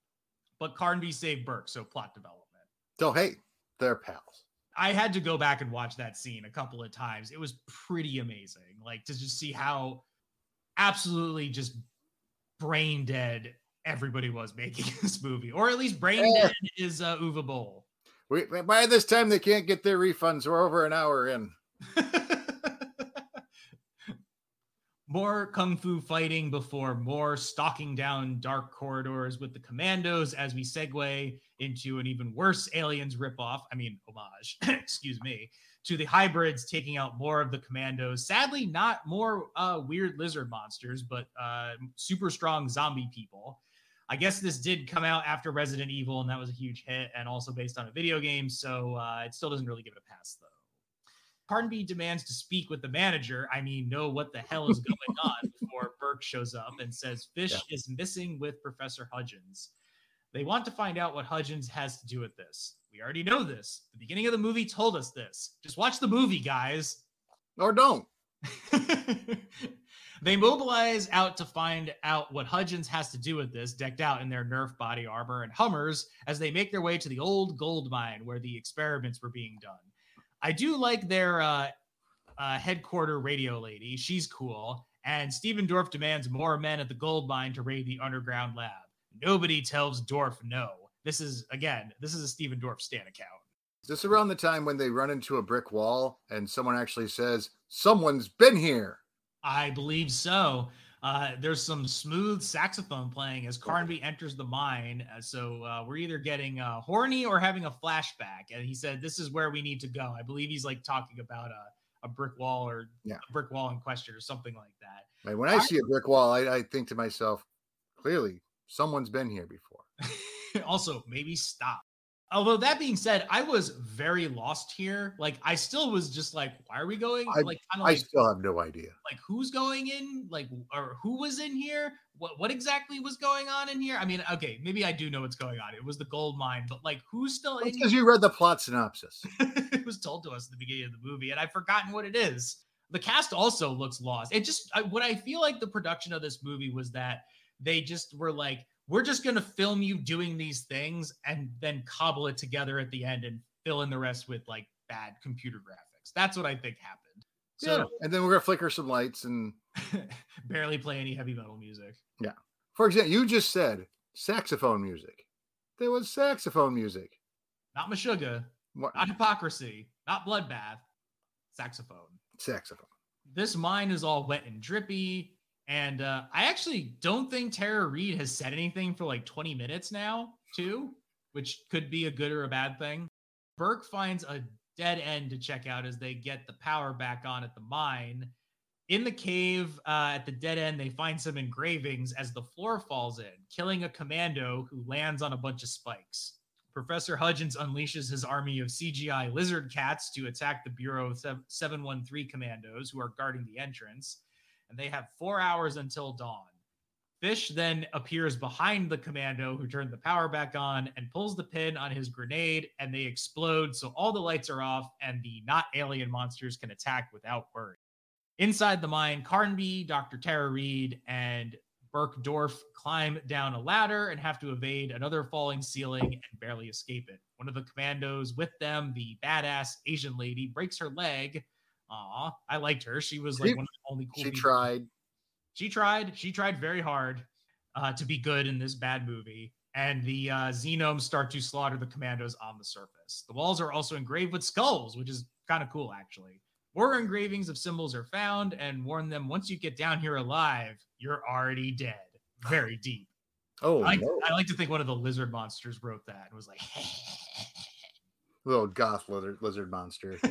Speaker 2: But Carnby saved Burke, so plot development.
Speaker 1: So hey, they're pals.
Speaker 2: I had to go back and watch that scene a couple of times. It was pretty amazing. Like to just see how absolutely just brain dead everybody was making this movie, or at least brain
Speaker 1: Yeah.
Speaker 2: dead is uh, Uwe Boll.
Speaker 1: We, by this time, they can't get their refunds. We're over an hour in.
Speaker 2: more kung fu fighting before more stalking down dark corridors with the commandos as we segue into an even worse aliens ripoff. I mean, homage, excuse me, to the hybrids taking out more of the commandos. Sadly, not more uh, weird lizard monsters, but uh, super strong zombie people. I guess this did come out after Resident Evil, and that was a huge hit, and also based on a video game. So uh, it still doesn't really give it a pass, though. Carnby demands to speak with the manager. I mean, know what the hell is going on before Burke shows up and says Fish
Speaker 1: Yeah.
Speaker 2: is missing with Professor Hudgens. They want to find out what Hudgens has to do with this. We already know this. The beginning of the movie told us this. Just watch the movie, guys.
Speaker 1: Or don't.
Speaker 2: they mobilize out to find out what Hudgens has to do with this, decked out in their Nerf body armor and Hummers, as they make their way to the old gold mine where the experiments were being done. I do like their uh, uh, headquarter radio lady. She's cool. And Stephen Dorff demands more men at the gold mine to raid the underground lab. Nobody tells Dorff no. This is, again, this is a Stephen Dorff stan account.
Speaker 1: Is this around the time when they run into a brick wall and someone actually says, Someone's been here?
Speaker 2: I believe so. Uh, there's some smooth saxophone playing as Carnby enters the mine. Uh, so uh, we're either getting uh, horny or having a flashback. And he said, "This is where we need to go." I believe he's like talking about a, a brick wall or
Speaker 1: Yeah.
Speaker 2: a brick wall in question or something like that.
Speaker 1: Like, when I see a brick wall, I, I think to myself, clearly, someone's been here before.
Speaker 2: also, maybe stop. Although that being said, I was very lost here. Like, I still was just like, "Why are we going?"
Speaker 1: I-
Speaker 2: like, kind of
Speaker 1: I
Speaker 2: like
Speaker 1: still have no idea.
Speaker 2: like who's going in like or who was in here what what exactly was going on in here i mean okay maybe i do know what's going on it was the gold mine but like who's still in
Speaker 1: Because you read the plot synopsis.
Speaker 2: it was told to us at the beginning of the movie and i've forgotten what it is the cast also looks lost it just I, what i feel like the production of this movie was that they just were like we're just going to film you doing these things and then cobble it together at the end and fill in the rest with like bad computer graphics that's what i think happened
Speaker 1: yeah. And then we're going to flicker some lights. And
Speaker 2: barely play any heavy metal music Yeah.
Speaker 1: for example, you just said saxophone music. There was saxophone music.
Speaker 2: not Meshuggah,
Speaker 1: What?
Speaker 2: not hypocrisy, not bloodbath, saxophone.
Speaker 1: Saxophone.
Speaker 2: This mine is all wet and drippy. And uh, I actually don't think Tara Reid has said anything for like 20 minutes now, too, which could be a good or a bad thing. Burke finds a dead end to check out as they get the power back on at the mine. In the cave uh, at the dead end, they find some engravings as the floor falls in, killing a commando who lands on a bunch of spikes. Professor Hudgens unleashes his army of CGI lizard cats to attack the Bureau of 713 commandos who are guarding the entrance, and they have four hours until dawn. Fish then appears behind the commando who turned the power back on and pulls the pin on his grenade, and they explode. So all the lights are off, and the not alien monsters can attack without worry. Inside the mine, Carnby, Dr. Tara Reid, and Burke Dorff climb down a ladder and have to evade another falling ceiling and barely escape it. One of the commandos with them, the badass Asian lady, breaks her leg. Aw, I liked her. She was like
Speaker 1: She-
Speaker 2: one of the only cool
Speaker 1: She
Speaker 2: people.
Speaker 1: tried.
Speaker 2: She tried. She tried very hard uh, to be good in this bad movie. And the uh, xenomes start to slaughter the commandos on the surface. The walls are also engraved with skulls, which is kind of cool, actually. More engravings of symbols are found and warn them once you get down here alive, you're already dead. Very deep.
Speaker 1: Oh,
Speaker 2: I, like,
Speaker 1: no.
Speaker 2: I like to think one of the lizard monsters wrote that and was like,
Speaker 1: little goth lizard, lizard monster.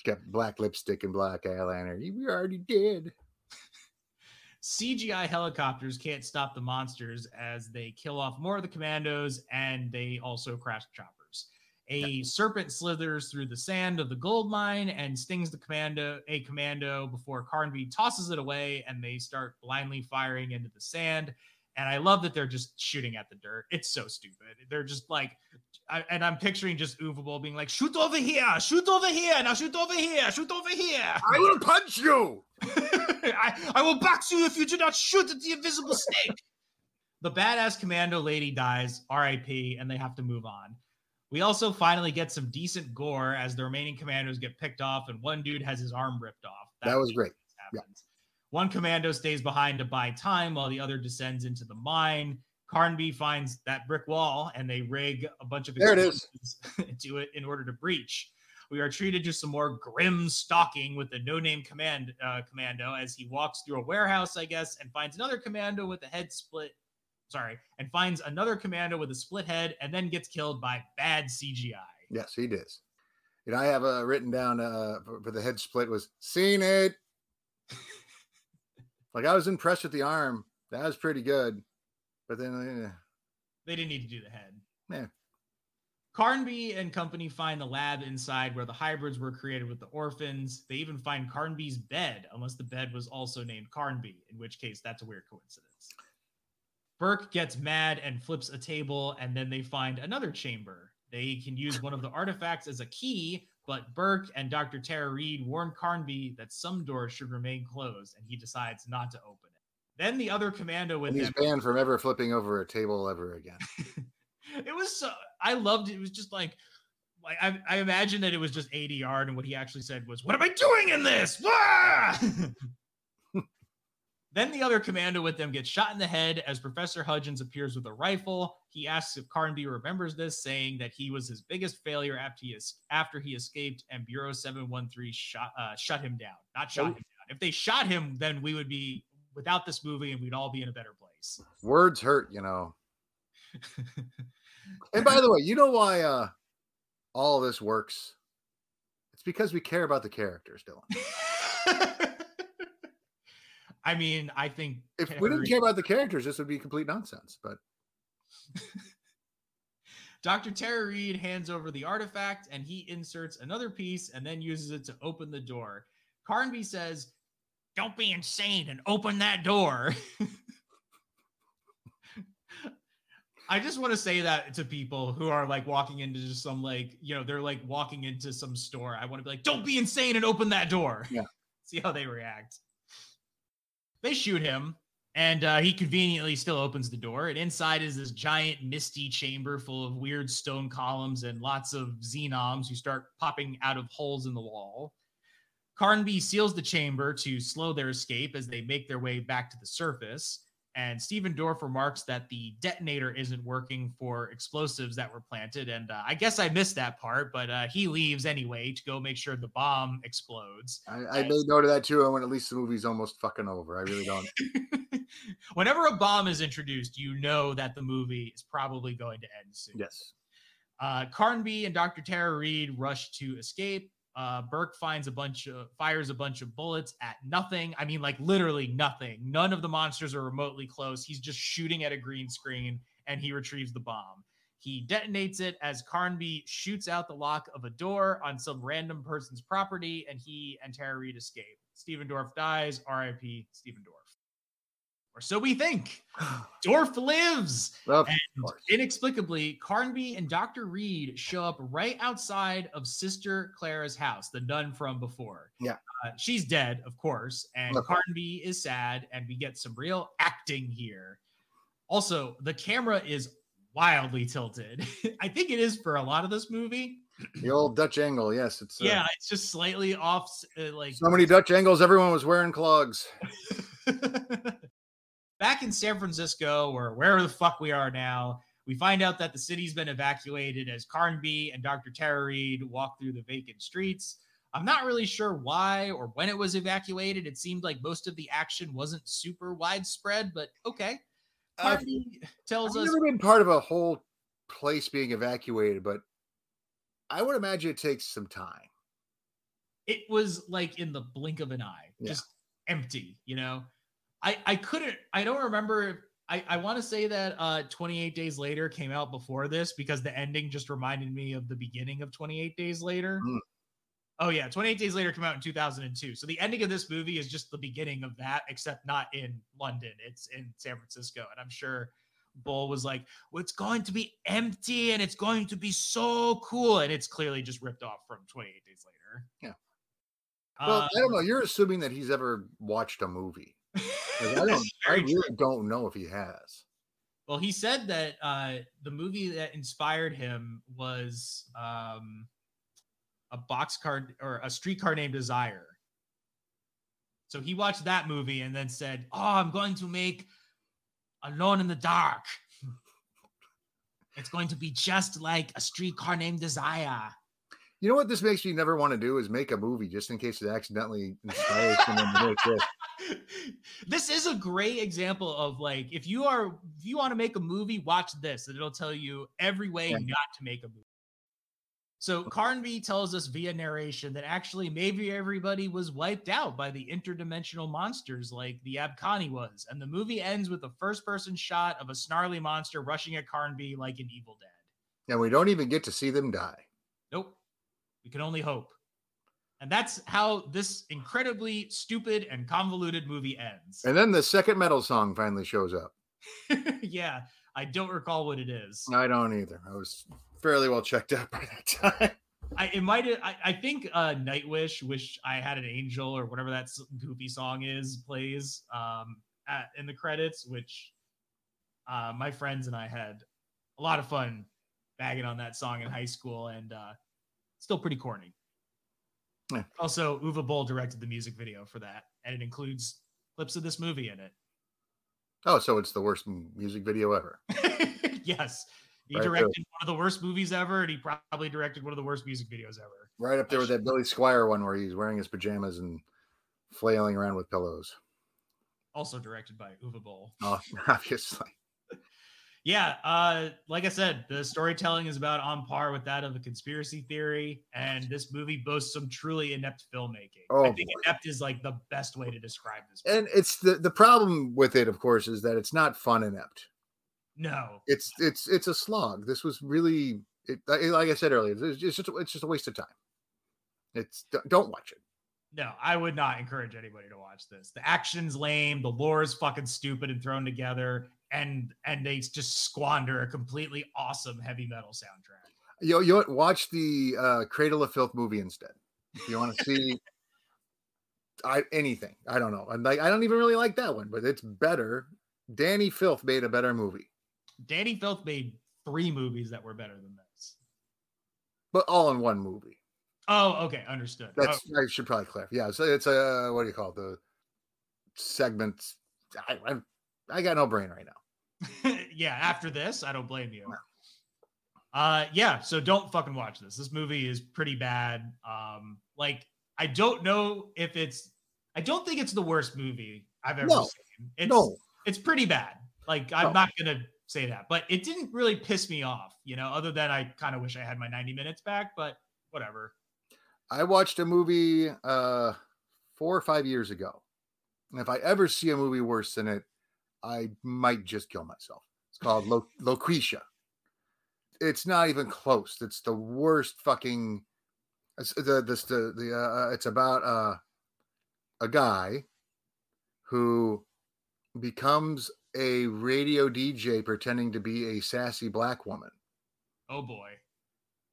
Speaker 1: It's got black lipstick and black eyeliner. Were already dead.
Speaker 2: CGI helicopters can't stop the monsters as they kill off more of the commandos and they also crash choppers. A serpent slithers through the sand of the gold mine and stings the commando, a commando before Carnby tosses it away and they start blindly firing into the sand. And I love that they're just shooting at the dirt. It's so stupid. They're just like, I, and I'm picturing just Uwe Boll being like, shoot over here, shoot over here, now shoot over here, shoot over here.
Speaker 1: I will punch you.
Speaker 2: I, I will box you if you do not shoot at the invisible snake. the badass commando lady dies, RIP, and they have to move on. We also finally get some decent gore as the remaining commandos get picked off, and one dude has his arm ripped off.
Speaker 1: That was great.
Speaker 2: Happens. One commando stays behind to buy time while the other descends into the mine. Carnby finds that brick wall and they rig a bunch of
Speaker 1: There it is.
Speaker 2: explosives to it in order to breach. We are treated to some more grim stalking with the no-name command uh, commando as he walks through a warehouse, I guess, and finds another commando with a head split. Sorry, and finds another commando with a split head, and then gets killed by bad CGI.
Speaker 1: Yes, he did. And I have uh, written down uh, for, for the head split was seen it. like I was impressed with the arm. That was pretty good. But then, uh,
Speaker 2: They didn't need to do the head.
Speaker 1: Yeah.
Speaker 2: Carnby and company find the lab inside where the hybrids were created with the orphans. They even find Carnby's bed, unless the bed was also named Carnby, in which case that's a weird coincidence. Burke gets mad and flips a table, and then they find another chamber. They can use one of the artifacts as a key, but Burke and Dr. Tara Reid warn Carnby that some doors should remain closed, and he decides not to open it. Then the other commando with
Speaker 1: and he's
Speaker 2: them
Speaker 1: banned from ever flipping over a table ever again.
Speaker 2: it was so I loved it. It was just like like I, I imagine that it was just ADR and what he actually said was, What am I doing in this? Wah!" then the other commando with them gets shot in the head as Professor Hudgens appears with a rifle. He asks if Carnby remembers this, saying that he was his biggest failure after he, es- after he escaped and Bureau 713 shot uh, shut him down. Not shot him down. If they shot him, then we would be without this movie and we'd all be in a better place.
Speaker 1: Words hurt, you know. And by the way, you know why uh all this works? It's because we care about the characters, Dylan.
Speaker 2: I mean, I think
Speaker 1: If we didn't care about the characters, this would be complete nonsense. But
Speaker 2: Dr. Tara Reid hands over the artifact and he inserts another piece and then uses it to open the door. Carnby says, Don't be insane and open that door. I just want to say that to people who are like walking into just some like, you know, they're like walking into some store. I want to be like, Don't be insane and open that door.
Speaker 1: Yeah.
Speaker 2: See how they react. They shoot him, and uh, he conveniently still opens the door. And inside is this giant, misty chamber full of weird stone columns and lots of xenoms who start popping out of holes in the wall. Carnby seals the chamber to slow their escape as they make their way back to the surface. And Stephen Dorff remarks that the detonator isn't working for explosives that were planted. And uh, I guess I missed that part, but uh, he leaves anyway to go make sure the bomb explodes.
Speaker 1: I, I made note of that too. And when at least the movie's almost fucking over. I really don't.
Speaker 2: Whenever a bomb is introduced, you know that the movie is probably going to end soon.
Speaker 1: yes.
Speaker 2: Uh, Carnby and Dr. Tara Reid rush to escape. Uh, Burke finds a bunch of fires a bunch of bullets at nothing. I mean, like literally nothing. None of the monsters are remotely close. He's just shooting at a green screen and he retrieves the bomb. He detonates it as Carnby shoots out the lock of a door on some random person's property, and he and Tara Reid escape. Stephen Dorff dies. R.I.P. Stephen Dorff. Or so we think. Dorff lives.
Speaker 1: Of
Speaker 2: And
Speaker 1: course.
Speaker 2: inexplicably, Carnby and Dr. Reid show up right outside of Sister Clara's house, the nun from before.
Speaker 1: Yeah.
Speaker 2: Uh, she's dead, of course, and. Carnby is sad, and we get some real acting here. Also, the camera is wildly tilted. I think it is for a lot of this movie.
Speaker 1: The old Dutch angle. Yes. It's uh,
Speaker 2: yeah, it's just slightly off. Uh, like
Speaker 1: So many Dutch angles. Everyone was wearing clogs.
Speaker 2: Back in San Francisco, or wherever the fuck we are now, we find out that the city's been evacuated as Carnby and Dr. Tara Reid walk through the vacant streets. I'm not really sure why or when it was evacuated. It seemed like most of the action wasn't super widespread, but okay.
Speaker 1: Uh,
Speaker 2: I've- tells
Speaker 1: I've
Speaker 2: us
Speaker 1: never been part of a whole place being evacuated, but I would imagine it takes some time.
Speaker 2: it was like in the blink of an eye,
Speaker 1: Yeah.
Speaker 2: just empty, you know. I I couldn't I don't remember I, I want to say that uh 28 days later came out before this because the ending just reminded me of the beginning of 28 days later.
Speaker 1: Mm.
Speaker 2: Oh yeah, 28 days later came out in 2002. So the ending of this movie is just the beginning of that except not in London. It's in San Francisco and I'm sure Boll was like, well, it's going to be empty and it's going to be so cool. And it's clearly just ripped off from 28 days later.
Speaker 1: Yeah. Well,
Speaker 2: Uh,
Speaker 1: I don't know. You're assuming that he's ever watched a movie. I don't. I really don't know if he has.
Speaker 2: Well, he said that uh, the movie that inspired him was um, a box card or a streetcar named Desire. So he watched that movie and then said, "Oh, I'm going to make Alone in the Dark. it's going to be just like a streetcar named Desire."
Speaker 1: You know what this makes me never want to do is make a movie just in case it accidentally inspires someone to make this.
Speaker 2: This is a great example of like if you are if you want to make a movie watch this and it'll tell you every way not to make a movie So Carnby tells us via narration that actually maybe everybody was wiped out by the interdimensional monsters like the Abkani was, and the movie ends with a first-person shot of a snarly monster rushing at Carnby like an Evil Dead.
Speaker 1: And we don't even get to see them die.
Speaker 2: Nope. We can only hope. And that's how this incredibly stupid and convoluted movie ends.
Speaker 1: And then the second metal song finally shows up.
Speaker 2: yeah, I don't recall what it is.
Speaker 1: I don't either. I was fairly well checked out by that time.
Speaker 2: I it might I, I think uh Nightwish, Wish I Had an Angel or whatever that goofy song is, plays um at, in the credits, which uh my friends and I had a lot of fun bagging on that song in high school and uh still pretty corny.
Speaker 1: Yeah.
Speaker 2: Also, Uwe Boll directed the music video for that, and it includes clips of this movie in it.
Speaker 1: Oh, so it's the worst music video ever.
Speaker 2: yes. He
Speaker 1: Right,
Speaker 2: directed one of the worst movies ever, and he probably directed one of the worst music videos ever.
Speaker 1: Right up there with that Billy Squier one where he's wearing his pajamas and flailing around with pillows.
Speaker 2: Also directed by Uwe Boll.
Speaker 1: Oh, obviously.
Speaker 2: Yeah, uh, like I said, the storytelling is about on par with that of a conspiracy theory, and this movie boasts some truly inept filmmaking.
Speaker 1: Oh,
Speaker 2: I think
Speaker 1: boy.
Speaker 2: inept is like the best way to describe this. Movie.
Speaker 1: And it's the the problem with it, of course, is that it's not fun inept.
Speaker 2: no,
Speaker 1: It's it's it's a slog. This was really it, like I said earlier. It's just it's just a waste of time. It's don't- don't watch it.
Speaker 2: no, I would not encourage anybody to watch this. The action's lame, the lore is fucking stupid and thrown together, and and they just squander a completely awesome heavy metal soundtrack.
Speaker 1: You you know watch the uh, Cradle of Filth movie instead. If you want to see I anything, I don't know. I'm like I don't even really like that one, but it's better. Dani Filth made a better movie,
Speaker 2: Dani Filth made three movies that were better than this.
Speaker 1: but all in one movie.
Speaker 2: Oh, okay, understood.
Speaker 1: That's I should probably clarify. Yeah, so it's a what do you call it? The segments. I, I I got no brain right now.
Speaker 2: Yeah, after this, I don't blame you. Uh yeah, so don't fucking watch this. This movie is pretty bad. Um like I don't know if it's I don't think it's the worst movie I've ever
Speaker 1: No.
Speaker 2: seen. It's
Speaker 1: no,
Speaker 2: it's pretty bad. Like I'm
Speaker 1: No.
Speaker 2: not going to say that, but it didn't really piss me off, you know, other than I kind of wish I had my 90 minutes back, but whatever.
Speaker 1: I watched a movie uh four or five years ago. And if I ever see a movie worse than it, I might just kill myself. It's called Lo- Loquisha. It's not even close. It's the worst fucking. It's the this the the uh, it's about uh a guy who becomes a radio DJ pretending to be a sassy black woman
Speaker 2: Oh boy.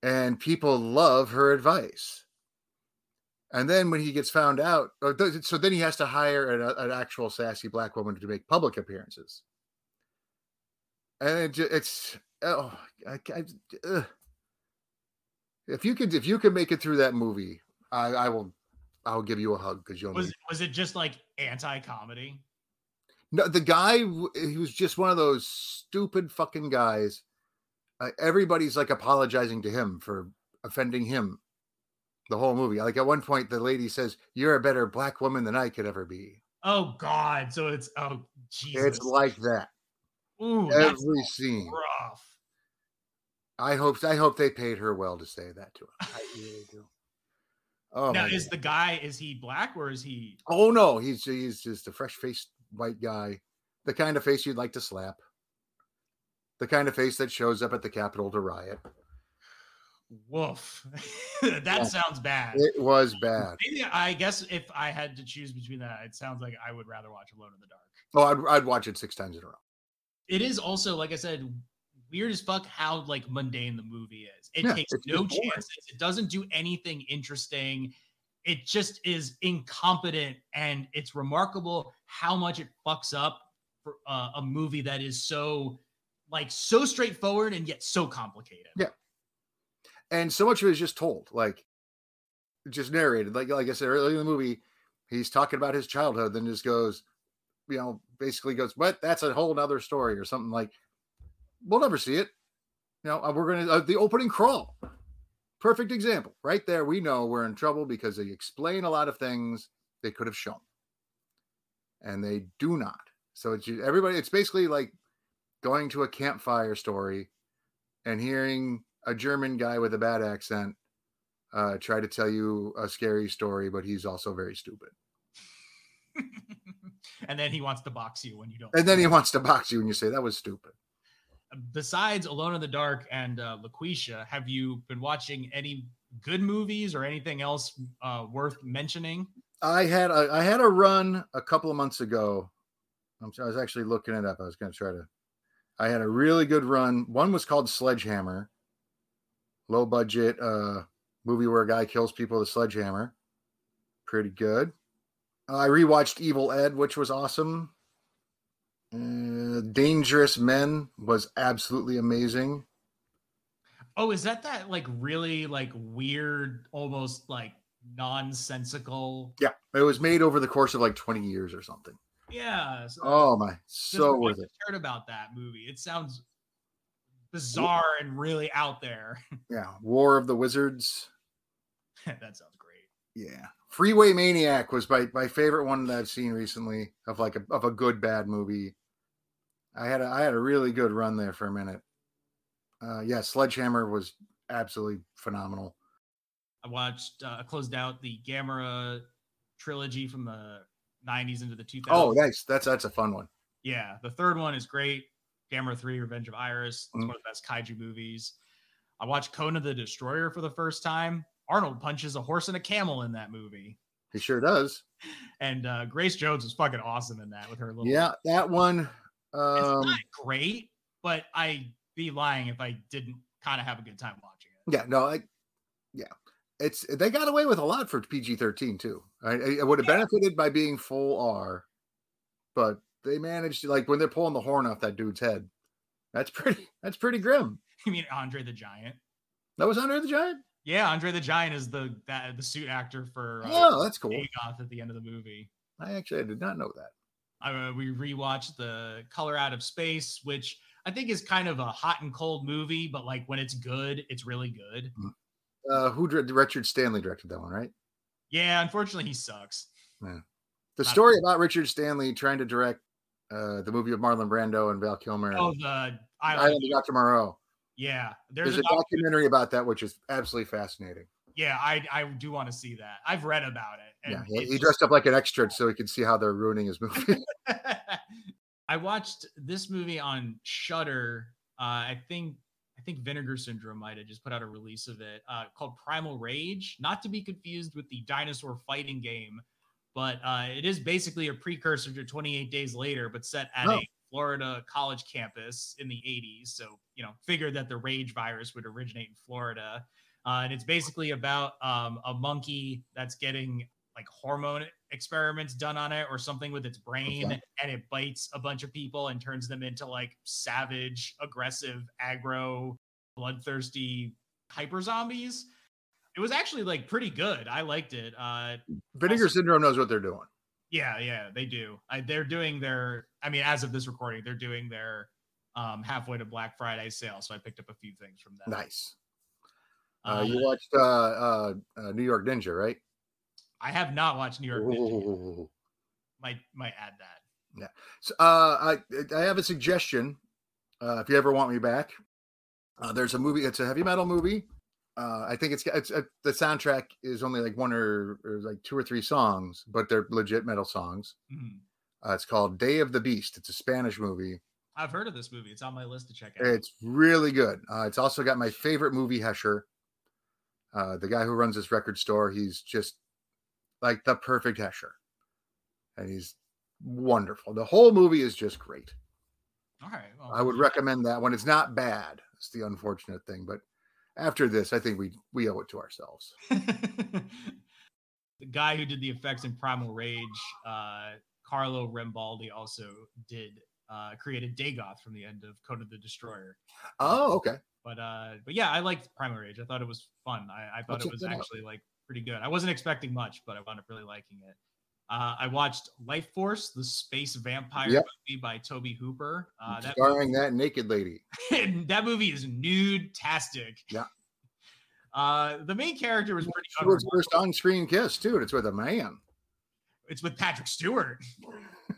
Speaker 1: and people love her advice. And then when he gets found out, or th- so then he has to hire an, an actual sassy black woman to make public appearances. And it, it's oh, I, I, if you could if you can make it through that movie, I, I will I'll give you a hug because you'll.
Speaker 2: Was was it just like anti-comedy?
Speaker 1: No, the guy he was just one of those stupid fucking guys. Uh, everybody's like apologizing to him for offending him. The whole movie, like at one point, the lady says, "You're a better black woman than I could ever be."
Speaker 2: Oh god, so it's oh Jesus.
Speaker 1: It's like that
Speaker 2: Ooh,
Speaker 1: every scene.
Speaker 2: rough.
Speaker 1: I hope I hope they paid her well to say that to him. I really do. Oh,
Speaker 2: now is
Speaker 1: God.
Speaker 2: the guy is he black or is he
Speaker 1: oh no, he's he's just a fresh faced white guy, the kind of face you'd like to slap, the kind of face that shows up at the Capitol to riot.
Speaker 2: Woof? that
Speaker 1: Yeah.
Speaker 2: sounds bad.
Speaker 1: It was bad.
Speaker 2: Maybe I guess if I had to choose between that, it sounds like I would rather watch Alone in the Dark.
Speaker 1: Oh, I'd, I'd watch it six times in a row.
Speaker 2: It is also, like I said, weird as fuck how like mundane the movie is. It
Speaker 1: Yeah,
Speaker 2: takes no
Speaker 1: just boring.
Speaker 2: chances. It doesn't do anything interesting. It just is incompetent, and it's remarkable how much it fucks up for uh, a movie that is so like so straightforward and yet so complicated.
Speaker 1: Yeah. And so much of it is just told, like just narrated. Like like I said earlier in the movie, he's talking about his childhood, then just goes, you know, basically goes, but That's a whole nother story," or something like. We'll never see it. You know, uh, we're gonna uh, the opening crawl. Perfect example, right there. We know we're in trouble because they explain a lot of things they could have shown, and they do not. So it's everybody. It's basically like going to a campfire story and hearing a German guy with a bad accent uh, try to tell you a scary story, but he's also very stupid.
Speaker 2: and then he wants to box you when you don't.
Speaker 1: And then he wants to box you when you say that was stupid.
Speaker 2: Besides Alone in the Dark and uh, LaQuisha, have you been watching any good movies or anything else uh, worth mentioning?
Speaker 1: I had a, I had a run a couple of months ago. I'm sorry, I was actually looking it up. I was going to try to. I had a really good run. One was called Sledgehammer, low budget uh, movie where a guy kills people with a sledgehammer. Pretty good. I rewatched Evil Ed, which was awesome. Uh, Dangerous Men was absolutely amazing.
Speaker 2: Oh, is that that like really like weird, almost like nonsensical?
Speaker 1: Yeah, it was made over the course of like 20 years or something.
Speaker 2: Yeah. So
Speaker 1: Oh my, so worth it.
Speaker 2: Heard about that movie? It sounds bizarre and really out there.
Speaker 1: Yeah, War of the Wizards.
Speaker 2: that sounds great.
Speaker 1: Yeah, Freeway Maniac was my my favorite one that I've seen recently of like a, of a good bad movie. I had a, I had a really good run there for a minute. Uh, yeah, Sledgehammer was absolutely phenomenal.
Speaker 2: I watched, uh, I closed out the Gamera trilogy from the 90s into the 2000s.
Speaker 1: Oh, nice. That's that's a fun one.
Speaker 2: Yeah, the third one is great. Gamera 3 Revenge of Iris. It's
Speaker 1: Mhm.
Speaker 2: one of the best kaiju movies. I watched Conan the Destroyer for the first time. Arnold punches a horse and a camel in that movie.
Speaker 1: He sure does.
Speaker 2: And uh, Grace Jones was fucking awesome in that with her little.
Speaker 1: Yeah, that one.
Speaker 2: It's
Speaker 1: Um,
Speaker 2: not great, but I'd be lying if I didn't kind of have a good time watching it.
Speaker 1: yeah, no, I, yeah, it's they got away with a lot for PG thirteen too. I, I would have
Speaker 2: Yeah.
Speaker 1: benefited by being full R, but they managed to like when they're pulling the horn off that dude's head. That's pretty. That's pretty grim.
Speaker 2: You mean Andre the Giant?
Speaker 1: That was Andre the Giant.
Speaker 2: Yeah, Andre the Giant is the that, the suit actor for uh,
Speaker 1: Oh, that's cool.
Speaker 2: Dagoth at the end of the movie.
Speaker 1: I actually did not know that.
Speaker 2: uh, we rewatched the Color Out of Space, which I think is kind of a hot and cold movie, but like when it's good, it's really good.
Speaker 1: Uh, who directed Richard Stanley directed that one, right?
Speaker 2: Yeah, unfortunately, he sucks.
Speaker 1: The
Speaker 2: Not
Speaker 1: story about Richard Stanley trying to direct uh, the movie of Marlon Brando and Val Kilmer,
Speaker 2: Oh, the
Speaker 1: Island
Speaker 2: Island.
Speaker 1: of Dr. Moreau.
Speaker 2: Yeah,
Speaker 1: There's,
Speaker 2: there's,
Speaker 1: a
Speaker 2: a doc-
Speaker 1: documentary about that, which is absolutely fascinating.
Speaker 2: yeah, I I do want to see that. I've read about it.
Speaker 1: Yeah, he, he dressed up like an extra so he could see how they're ruining his movie.
Speaker 2: I watched this movie on Shudder. Uh, I think I think Vinegar Syndrome might have just put out a release of it uh, called Primal Rage, not to be confused with the dinosaur fighting game, but uh, it is basically a precursor to 28 Days Later, but set at
Speaker 1: Oh.
Speaker 2: a Florida college campus in the 80s. So you know, figured that the rage virus would originate in Florida, uh, and it's basically about um, a monkey that's getting like hormone experiments done on it or something with its brain
Speaker 1: Okay.
Speaker 2: and it bites a bunch of people and turns them into like savage aggressive aggro bloodthirsty hyper zombies it was actually like pretty good i liked it uh
Speaker 1: Vinegar
Speaker 2: Also-
Speaker 1: Syndrome knows what they're doing.
Speaker 2: yeah yeah they do I, they're doing their i mean as of this recording they're doing their um halfway to black friday sale so i picked up a few things from them
Speaker 1: Nice. Uh,
Speaker 2: Uh,
Speaker 1: you watched uh, uh, uh, New York Ninja, right?
Speaker 2: i have not watched new york Ninja. yet. Might might add that Yeah.
Speaker 1: So, uh, I I have a suggestion. Uh, if you ever want me back, uh, there's a movie. It's a heavy metal movie. Uh, I think it's it's uh, the soundtrack is only like one or, or like two or three songs, but they're legit metal songs.
Speaker 2: Mhm.
Speaker 1: Uh, it's called Day of the Beast. It's a Spanish movie.
Speaker 2: i've heard of this movie it's on my list to check out
Speaker 1: It's really good. Uh, it's also got my favorite movie Hesher. Uh, the guy who runs this record store, he's just like the perfect Hesher, and he's wonderful. The whole movie is just great.
Speaker 2: all right well,
Speaker 1: I would recommend that one. It's not bad. It's the unfortunate thing, but after this, I think we we owe it to ourselves.
Speaker 2: the guy who did the effects in Primal Rage, uh, Carlo Rambaldi, also did uh, created Dagoth from the end of Conan the Destroyer.
Speaker 1: Oh, okay.
Speaker 2: But uh, but yeah, I liked Primal Rage. I thought it was fun. I, I thought it was
Speaker 1: out.
Speaker 5: actually
Speaker 2: actually like pretty good. I wasn't expecting much, but I wound up really liking it. Uh, I watched Life Force, the space vampire
Speaker 1: Yep.
Speaker 2: movie by Tobe Hooper. Uh, that,
Speaker 1: Starring that naked lady.
Speaker 2: that movie is nude-tastic.
Speaker 1: Yeah.
Speaker 2: Uh, the main character was pretty
Speaker 1: was first on-screen kiss too. and It's with a man.
Speaker 2: It's with Patrick Stewart.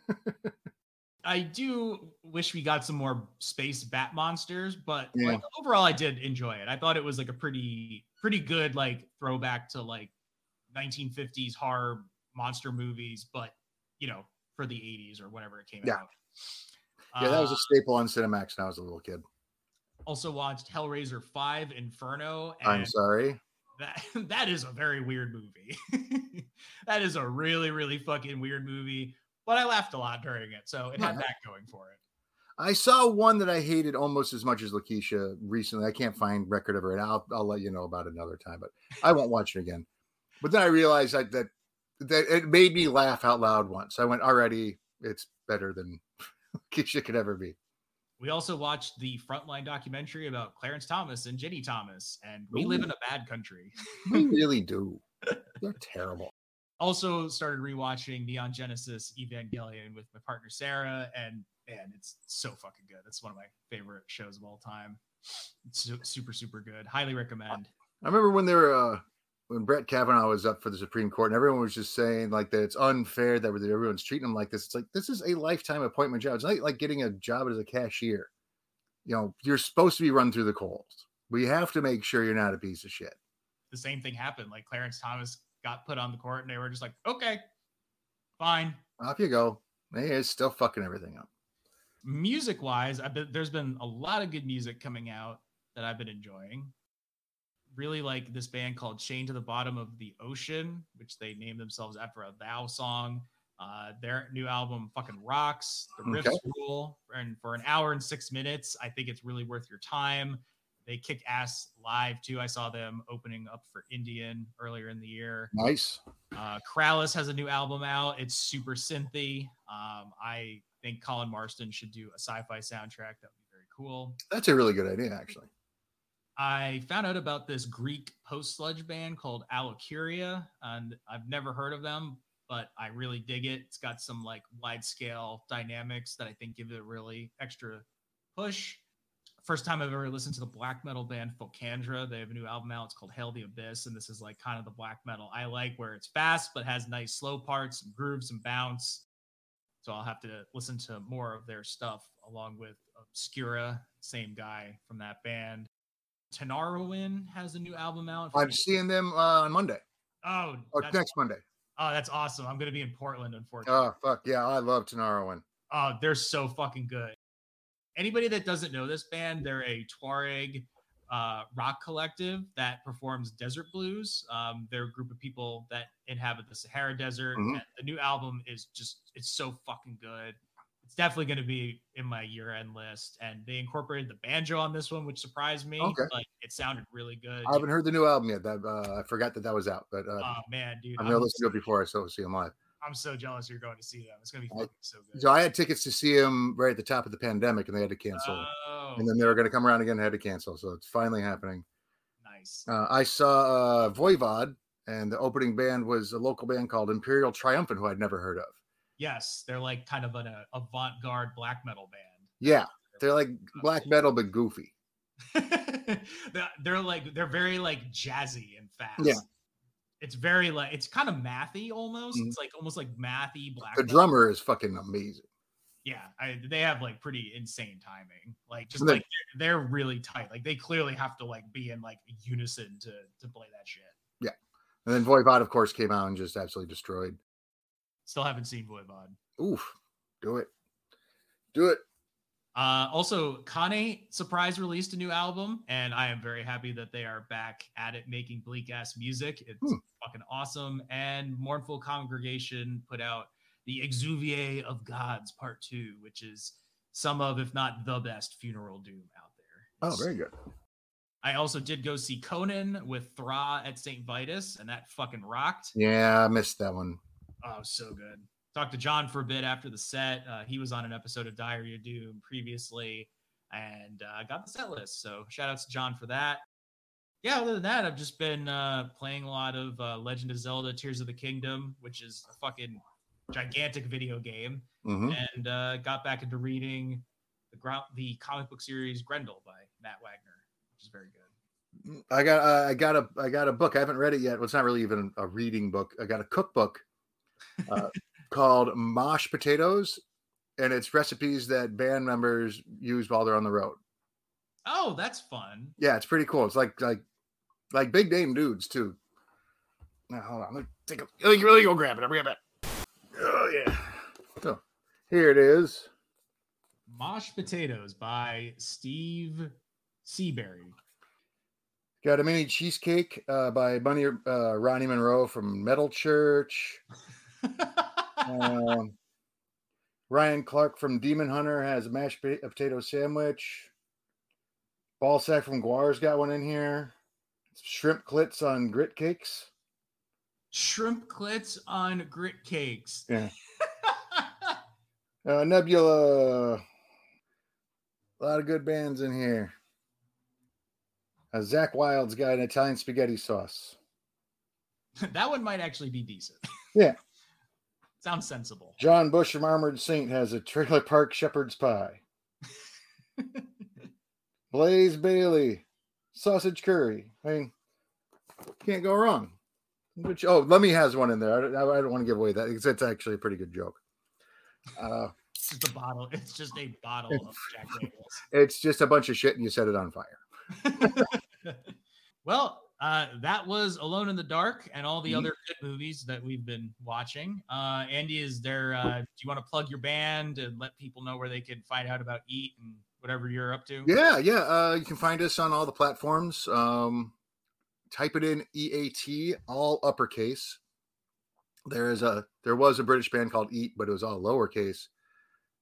Speaker 2: I do wish we got some more space bat monsters, but
Speaker 1: Yeah.
Speaker 2: like overall I did enjoy it. I thought it was like a pretty pretty good like throwback to like 1950s horror monster movies, but you know, for the 80s or whatever it came
Speaker 1: Yeah.
Speaker 2: out.
Speaker 1: Yeah, that was
Speaker 2: Uh,
Speaker 1: a staple on Cinemax when I was a little kid.
Speaker 2: also watched Hellraiser 5 Inferno
Speaker 1: I'm sorry.
Speaker 2: that that is a very weird movie. that is a really really fucking weird movie, but I laughed a lot during it, so it had
Speaker 1: Yeah.
Speaker 2: that going for it.
Speaker 1: I saw one that I hated almost as much as Lakeisha recently. I can't find record of it, and I'll I'll let you know about it another time. But I won't watch it again. But then I realized that that that it made me laugh out loud once. I went, already, it's better than Lakeisha could ever be.
Speaker 2: We also watched the Frontline documentary about Clarence Thomas and Ginni Thomas, and we live in a bad country.
Speaker 1: We really do. They're terrible.
Speaker 2: Also started rewatching Neon Genesis Evangelion with my partner Sarah, and man, it's so fucking good. It's one of my favorite shows of all time. It's super super good. Highly recommend.
Speaker 1: I remember when they were uh, when Brett Kavanaugh was up for the Supreme Court, and everyone was just saying like that it's unfair that everyone's treating him like this. It's like this is a lifetime appointment job. It's not like getting a job as a cashier. You know, you're supposed to be run through the coals. We have to make sure you're not a piece of shit.
Speaker 2: The same thing happened. Like Clarence Thomas got put on the court, and they were just like, okay, fine.
Speaker 1: Off you go. Hey, it's still fucking everything up.
Speaker 2: music wise i've been there's been a lot of good music coming out that i've been enjoying really like this band called chain to the bottom of the ocean which they named themselves after a thou song uh their new album fucking rocks the riffs
Speaker 1: Okay.
Speaker 2: rule and for an hour and six minutes i think it's really worth your time they kick ass live too i saw them opening up for indian earlier in the year
Speaker 1: Nice.
Speaker 2: uh, Krallice has a new album out. It's super synthy. Um, I think Colin Marston should do a sci-fi soundtrack. That would be very cool.
Speaker 1: That's a really good idea, actually.
Speaker 2: I found out about this Greek post-sludge band called Allochiria, and I've never heard of them, but I really dig it. It's got some like wide-scale dynamics that I think give it a really extra push. First time I've ever listened to the black metal band Phocandra. They have a new album out. It's called Hail the Abyss, and this is like kind of the black metal I like, where it's fast but has nice slow parts, some grooves, some bounce. So I'll have to listen to more of their stuff along with Obscura, same guy from that band. Tinariwen has a new album out.
Speaker 1: I'm seeing them uh, on Monday
Speaker 2: oh, that's,
Speaker 1: next Monday.
Speaker 2: oh, that's awesome. I'm gonna be in Portland, unfortunately.
Speaker 1: Oh fuck yeah, I love Tinariwen.
Speaker 2: Oh, they're so fucking good. Anybody that doesn't know this band, they're a Tuareg uh, rock collective that performs desert blues. Um, they're a group of people that inhabit the Sahara Desert.
Speaker 1: Mhm.
Speaker 2: And the new album is just, it's so fucking good. It's definitely going to be in my year end list. And they incorporated the banjo on this one, which surprised me.
Speaker 1: Okay.
Speaker 2: Like it sounded really good.
Speaker 1: I haven't heard the new album yet. That uh, I forgot that that was out, but uh,
Speaker 2: Oh, man, dude.
Speaker 1: I'm gonna
Speaker 2: I'm,
Speaker 1: listen to it before I so see them live.
Speaker 2: I'm so jealous you're going to see them. It's going to be
Speaker 1: I-
Speaker 2: so good.
Speaker 1: So I had tickets to see him right at the top of the pandemic, and they had to cancel.
Speaker 2: Oh,
Speaker 1: and then they were going to come around again, and had to cancel. So it's finally happening.
Speaker 2: nice.
Speaker 1: Uh, I saw uh, Voivod, and the opening band was a local band called Imperial Triumphant, who I'd never heard of.
Speaker 2: Yes, they're like kind of an uh, avant-garde black metal band.
Speaker 1: Yeah, they're like black metal but goofy.
Speaker 2: they're, like they're very like jazzy and fast.
Speaker 1: Yeah.
Speaker 2: It's very like it's kind of mathy almost.
Speaker 1: Mhm.
Speaker 2: It's like almost like mathy black.
Speaker 1: The
Speaker 2: metal.
Speaker 1: drummer is fucking amazing.
Speaker 2: Yeah, I, they have like pretty insane timing. Like just
Speaker 1: then-
Speaker 2: like they're, they're really tight. Like they clearly have to like be in like unison to to play that shit.
Speaker 1: Yeah, and then Voivod, of course, came out and just absolutely destroyed.
Speaker 2: Still haven't seen Voivod.
Speaker 1: Oof, do it, do it.
Speaker 2: Uh, also, Kane surprise released a new album, and I am very happy that they are back at it making bleak ass music. It's
Speaker 1: Hmm.
Speaker 2: fucking awesome. And Mournful Congregation put out the Exuviae of Gods Part Two, which is some of, if not the best, funeral doom out there.
Speaker 1: Oh, very good.
Speaker 2: I also did go see Conan with Thra at St. Vitus, and that fucking rocked.
Speaker 1: Yeah, I missed that one.
Speaker 2: Oh, so good. Talked to John for a bit after the set. Uh, he was on an episode of Diary of Doom previously, and uh, got the set list. So shout outs to John for that. Yeah, other than that, I've just been uh, playing a lot of uh, Legend of Zelda: Tears of the Kingdom, which is a fucking gigantic video game,
Speaker 1: Mhm.
Speaker 2: and uh, got back into reading the gro- the comic book series Grendel by Matt Wagner, which is very good.
Speaker 1: I got uh, I got a I got a book. I haven't read it yet. Well, it's not really even a reading book. I got a cookbook uh, called Mosh Potatoes, and it's recipes that band members use while they're on the road.
Speaker 2: Oh, that's fun.
Speaker 1: Yeah, it's pretty cool. It's like like like big name dudes too. Now hold on, take a let me, let me go grab it. I'll bring it back. Oh yeah. So here it is.
Speaker 2: Mosh Potatoes by Steve Seabury.
Speaker 1: Got a mini cheesecake uh, by Bunny uh, Ronny Munroe from Metal Church. Um, Ryan Clark from Demon Hunter has a mashed potato sandwich. Balsac from Gwar's got one in here. Shrimp clits on grit cakes.
Speaker 2: Shrimp clits on grit cakes.
Speaker 1: Yeah. Uh, Nebula. A lot of good bands in here. Uh, Zakk Wylde's got an Italian spaghetti sauce.
Speaker 2: that one might actually be decent.
Speaker 1: Yeah.
Speaker 2: Sounds sensible.
Speaker 1: John Bush from Armored Saint has a Trailer Park Shepherd's Pie. Blaze Bayley, sausage curry. I mean, can't go wrong. Which oh, Lemmy has one in there. I don't, I don't want to give away that because it's actually a pretty good joke. Uh,
Speaker 2: It's just a bottle. It's just a bottle of Jack Daniels.
Speaker 1: it's just a bunch of shit, and you set it on fire.
Speaker 2: well, uh, that was Alone in the Dark and all the
Speaker 1: Mhm.
Speaker 2: other good movies that we've been watching. Uh, Andy, is there? Uh, do you want to plug your band and let people know where they can find out about Eat and whatever you're up to?
Speaker 1: Yeah, yeah. Uh, you can find us on all the platforms. Um, type it in EAT, all uppercase. There is a there was a British band called Eat, but it was all lowercase,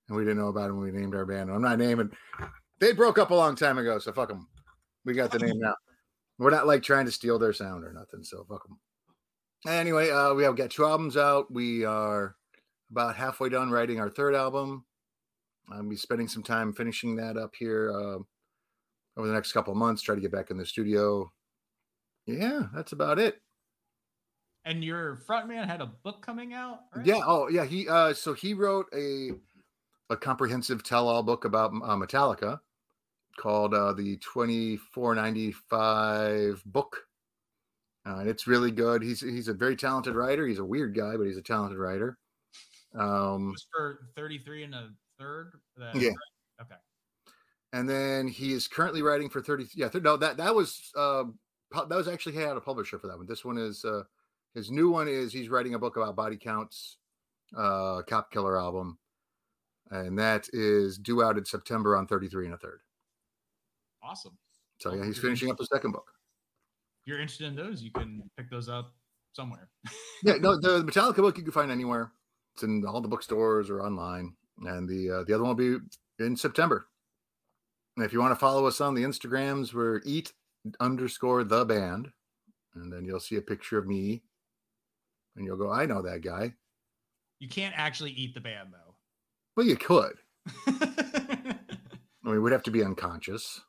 Speaker 1: and we didn't know about it when we named our band. I'm not naming. They broke up a long time ago, so fuck them. We got the name now. We're not like trying to steal their sound or nothing, so fuck them. Anyway, uh, we have got two albums out. We are about halfway done writing our third album. I'll be spending some time finishing that up here. Uh, over the next couple of months, try to get back in the studio. Yeah, that's about it.
Speaker 2: And your frontman had a book coming out. Right?
Speaker 1: Yeah. Oh, yeah. He uh, so he wrote a a comprehensive tell-all book about uh, Metallica called uh, the Twenty Four Ninety Five book, uh, and it's really good. He's he's a very talented writer. He's a weird guy, but he's a talented writer. Um,
Speaker 2: for 33 and a third.
Speaker 1: Yeah.
Speaker 2: Okay.
Speaker 1: and then he is currently writing for 30 yeah th- no that that was uh that was actually he had a publisher for that one this one is uh his new one is he's writing a book about body counts uh cop killer album and that is due out in september on 33 and a third
Speaker 2: Awesome.
Speaker 1: so yeah he's finishing up the second book.
Speaker 2: If you're interested in those, you can pick those up somewhere.
Speaker 1: yeah no the metallica book you can find anywhere. It's in all the bookstores or online. And the uh, the other one will be in september. And if you want to follow us on the instagrams we're eat underscore the band. And then you'll see a picture of me. And you'll go i know that guy.
Speaker 2: You can't actually eat the band though.
Speaker 1: well you could. I mean we'd have to be unconscious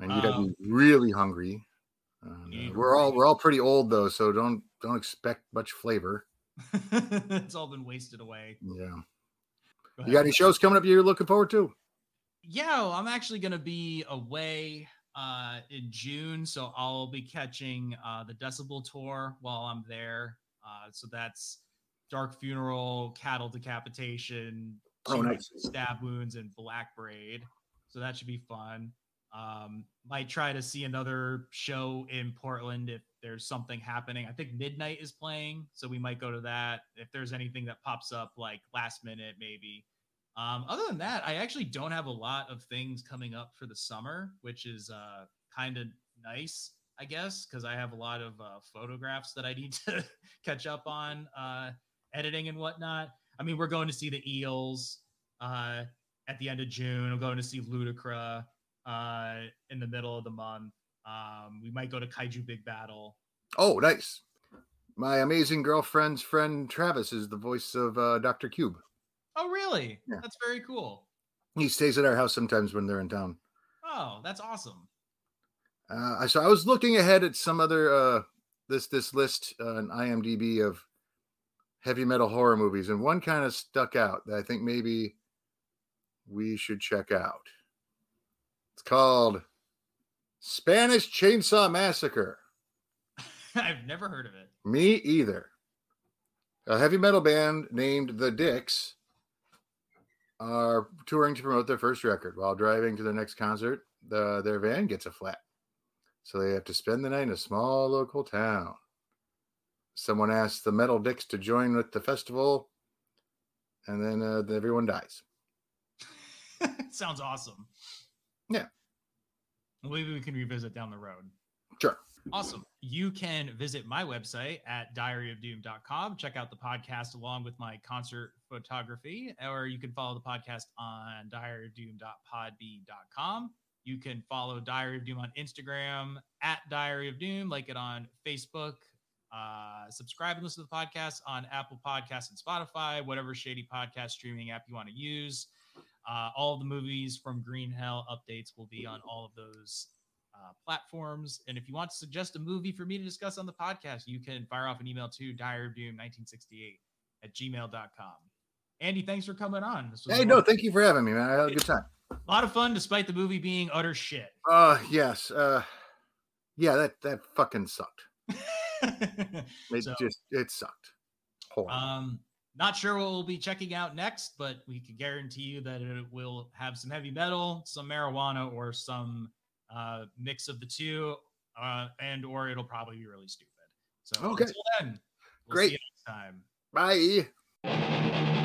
Speaker 1: and you'd
Speaker 2: Um,
Speaker 1: be really hungry uh, we're all we're all pretty old though so don't don't expect much flavor
Speaker 2: it's all been wasted away.
Speaker 1: yeah
Speaker 2: Go
Speaker 1: you got any shows coming up you're looking forward to
Speaker 2: Yeah, I'm actually going to be away uh, in June, so I'll be catching uh, the Decibel tour while I'm there. Uh, so that's Dark Funeral, Cattle Decapitation,
Speaker 1: Oh, nice.
Speaker 2: Stab Wounds, and Black Braid. So that should be fun. Um, might try to see another show in Portland if there's something happening. I think Midnight is playing, so we might go to that. If there's anything that pops up like last minute, maybe. Um, other than that, I actually don't have a lot of things coming up for the summer, which is uh, kind of nice, I guess, because I have a lot of uh, photographs that I need to catch up on uh, editing and whatnot. I mean, we're going to see the Eels uh, at the end of June. I'm going to see Ludacris uh, in the middle of the month. Um, we might go to Kaiju Big Battel.
Speaker 1: Oh, nice. My amazing girlfriend's friend Travis is the voice of uh, Dr. Cube.
Speaker 2: Oh, really?
Speaker 1: Yeah.
Speaker 2: That's very cool.
Speaker 1: He stays at our house sometimes when they're in town.
Speaker 2: Oh, that's awesome.
Speaker 1: Uh, so I was looking ahead at some other uh, this this list uh, on IMDb of heavy metal horror movies, and one kind of stuck out that I think maybe we should check out. It's called Spanish Chainsaw Massacre.
Speaker 2: I've never heard of it.
Speaker 1: Me either. A heavy metal band named The Dicks are touring to promote their first record. While driving to their next concert, the, their van gets a flat. So they have to spend the night in a small local town. Someone asks the Metal Dicks to join with the festival, and then uh, everyone dies.
Speaker 2: Sounds awesome.
Speaker 1: Yeah.
Speaker 2: Maybe we can revisit down the road.
Speaker 1: Sure.
Speaker 2: Awesome. You can visit my website at diaryofdoom.com. Check out the podcast along with my concert photography, or you can follow the podcast on diaryofdoom.podbean.com. You can follow Diary of Doom on Instagram at Diary of Doom, like it on Facebook. Uh, subscribe and listen to the podcast on Apple Podcasts and Spotify, whatever shady podcast streaming app you want to use. Uh, all the movies from Green Hell updates will be on all of those uh, platforms. And if you want to suggest a movie for me to discuss on the podcast, you can fire off an email to diaryofdoom1968 at gmail.com. Andy, thanks for coming on. This was
Speaker 1: Hey, no, thank you for having me, man. I had a good time.
Speaker 2: a lot of fun despite the movie being utter shit.
Speaker 1: Uh, yes. Uh, yeah, that that fucking sucked. It
Speaker 2: So-
Speaker 1: just it sucked. Horrible.
Speaker 2: Um, not sure what we'll be checking out next, but we can guarantee you that it will have some heavy metal, some marijuana, or some uh, mix of the two, uh, and or it'll probably be really stupid. So
Speaker 1: Okay.
Speaker 2: until then, we'll
Speaker 1: Great.
Speaker 2: see you next time.
Speaker 1: Bye.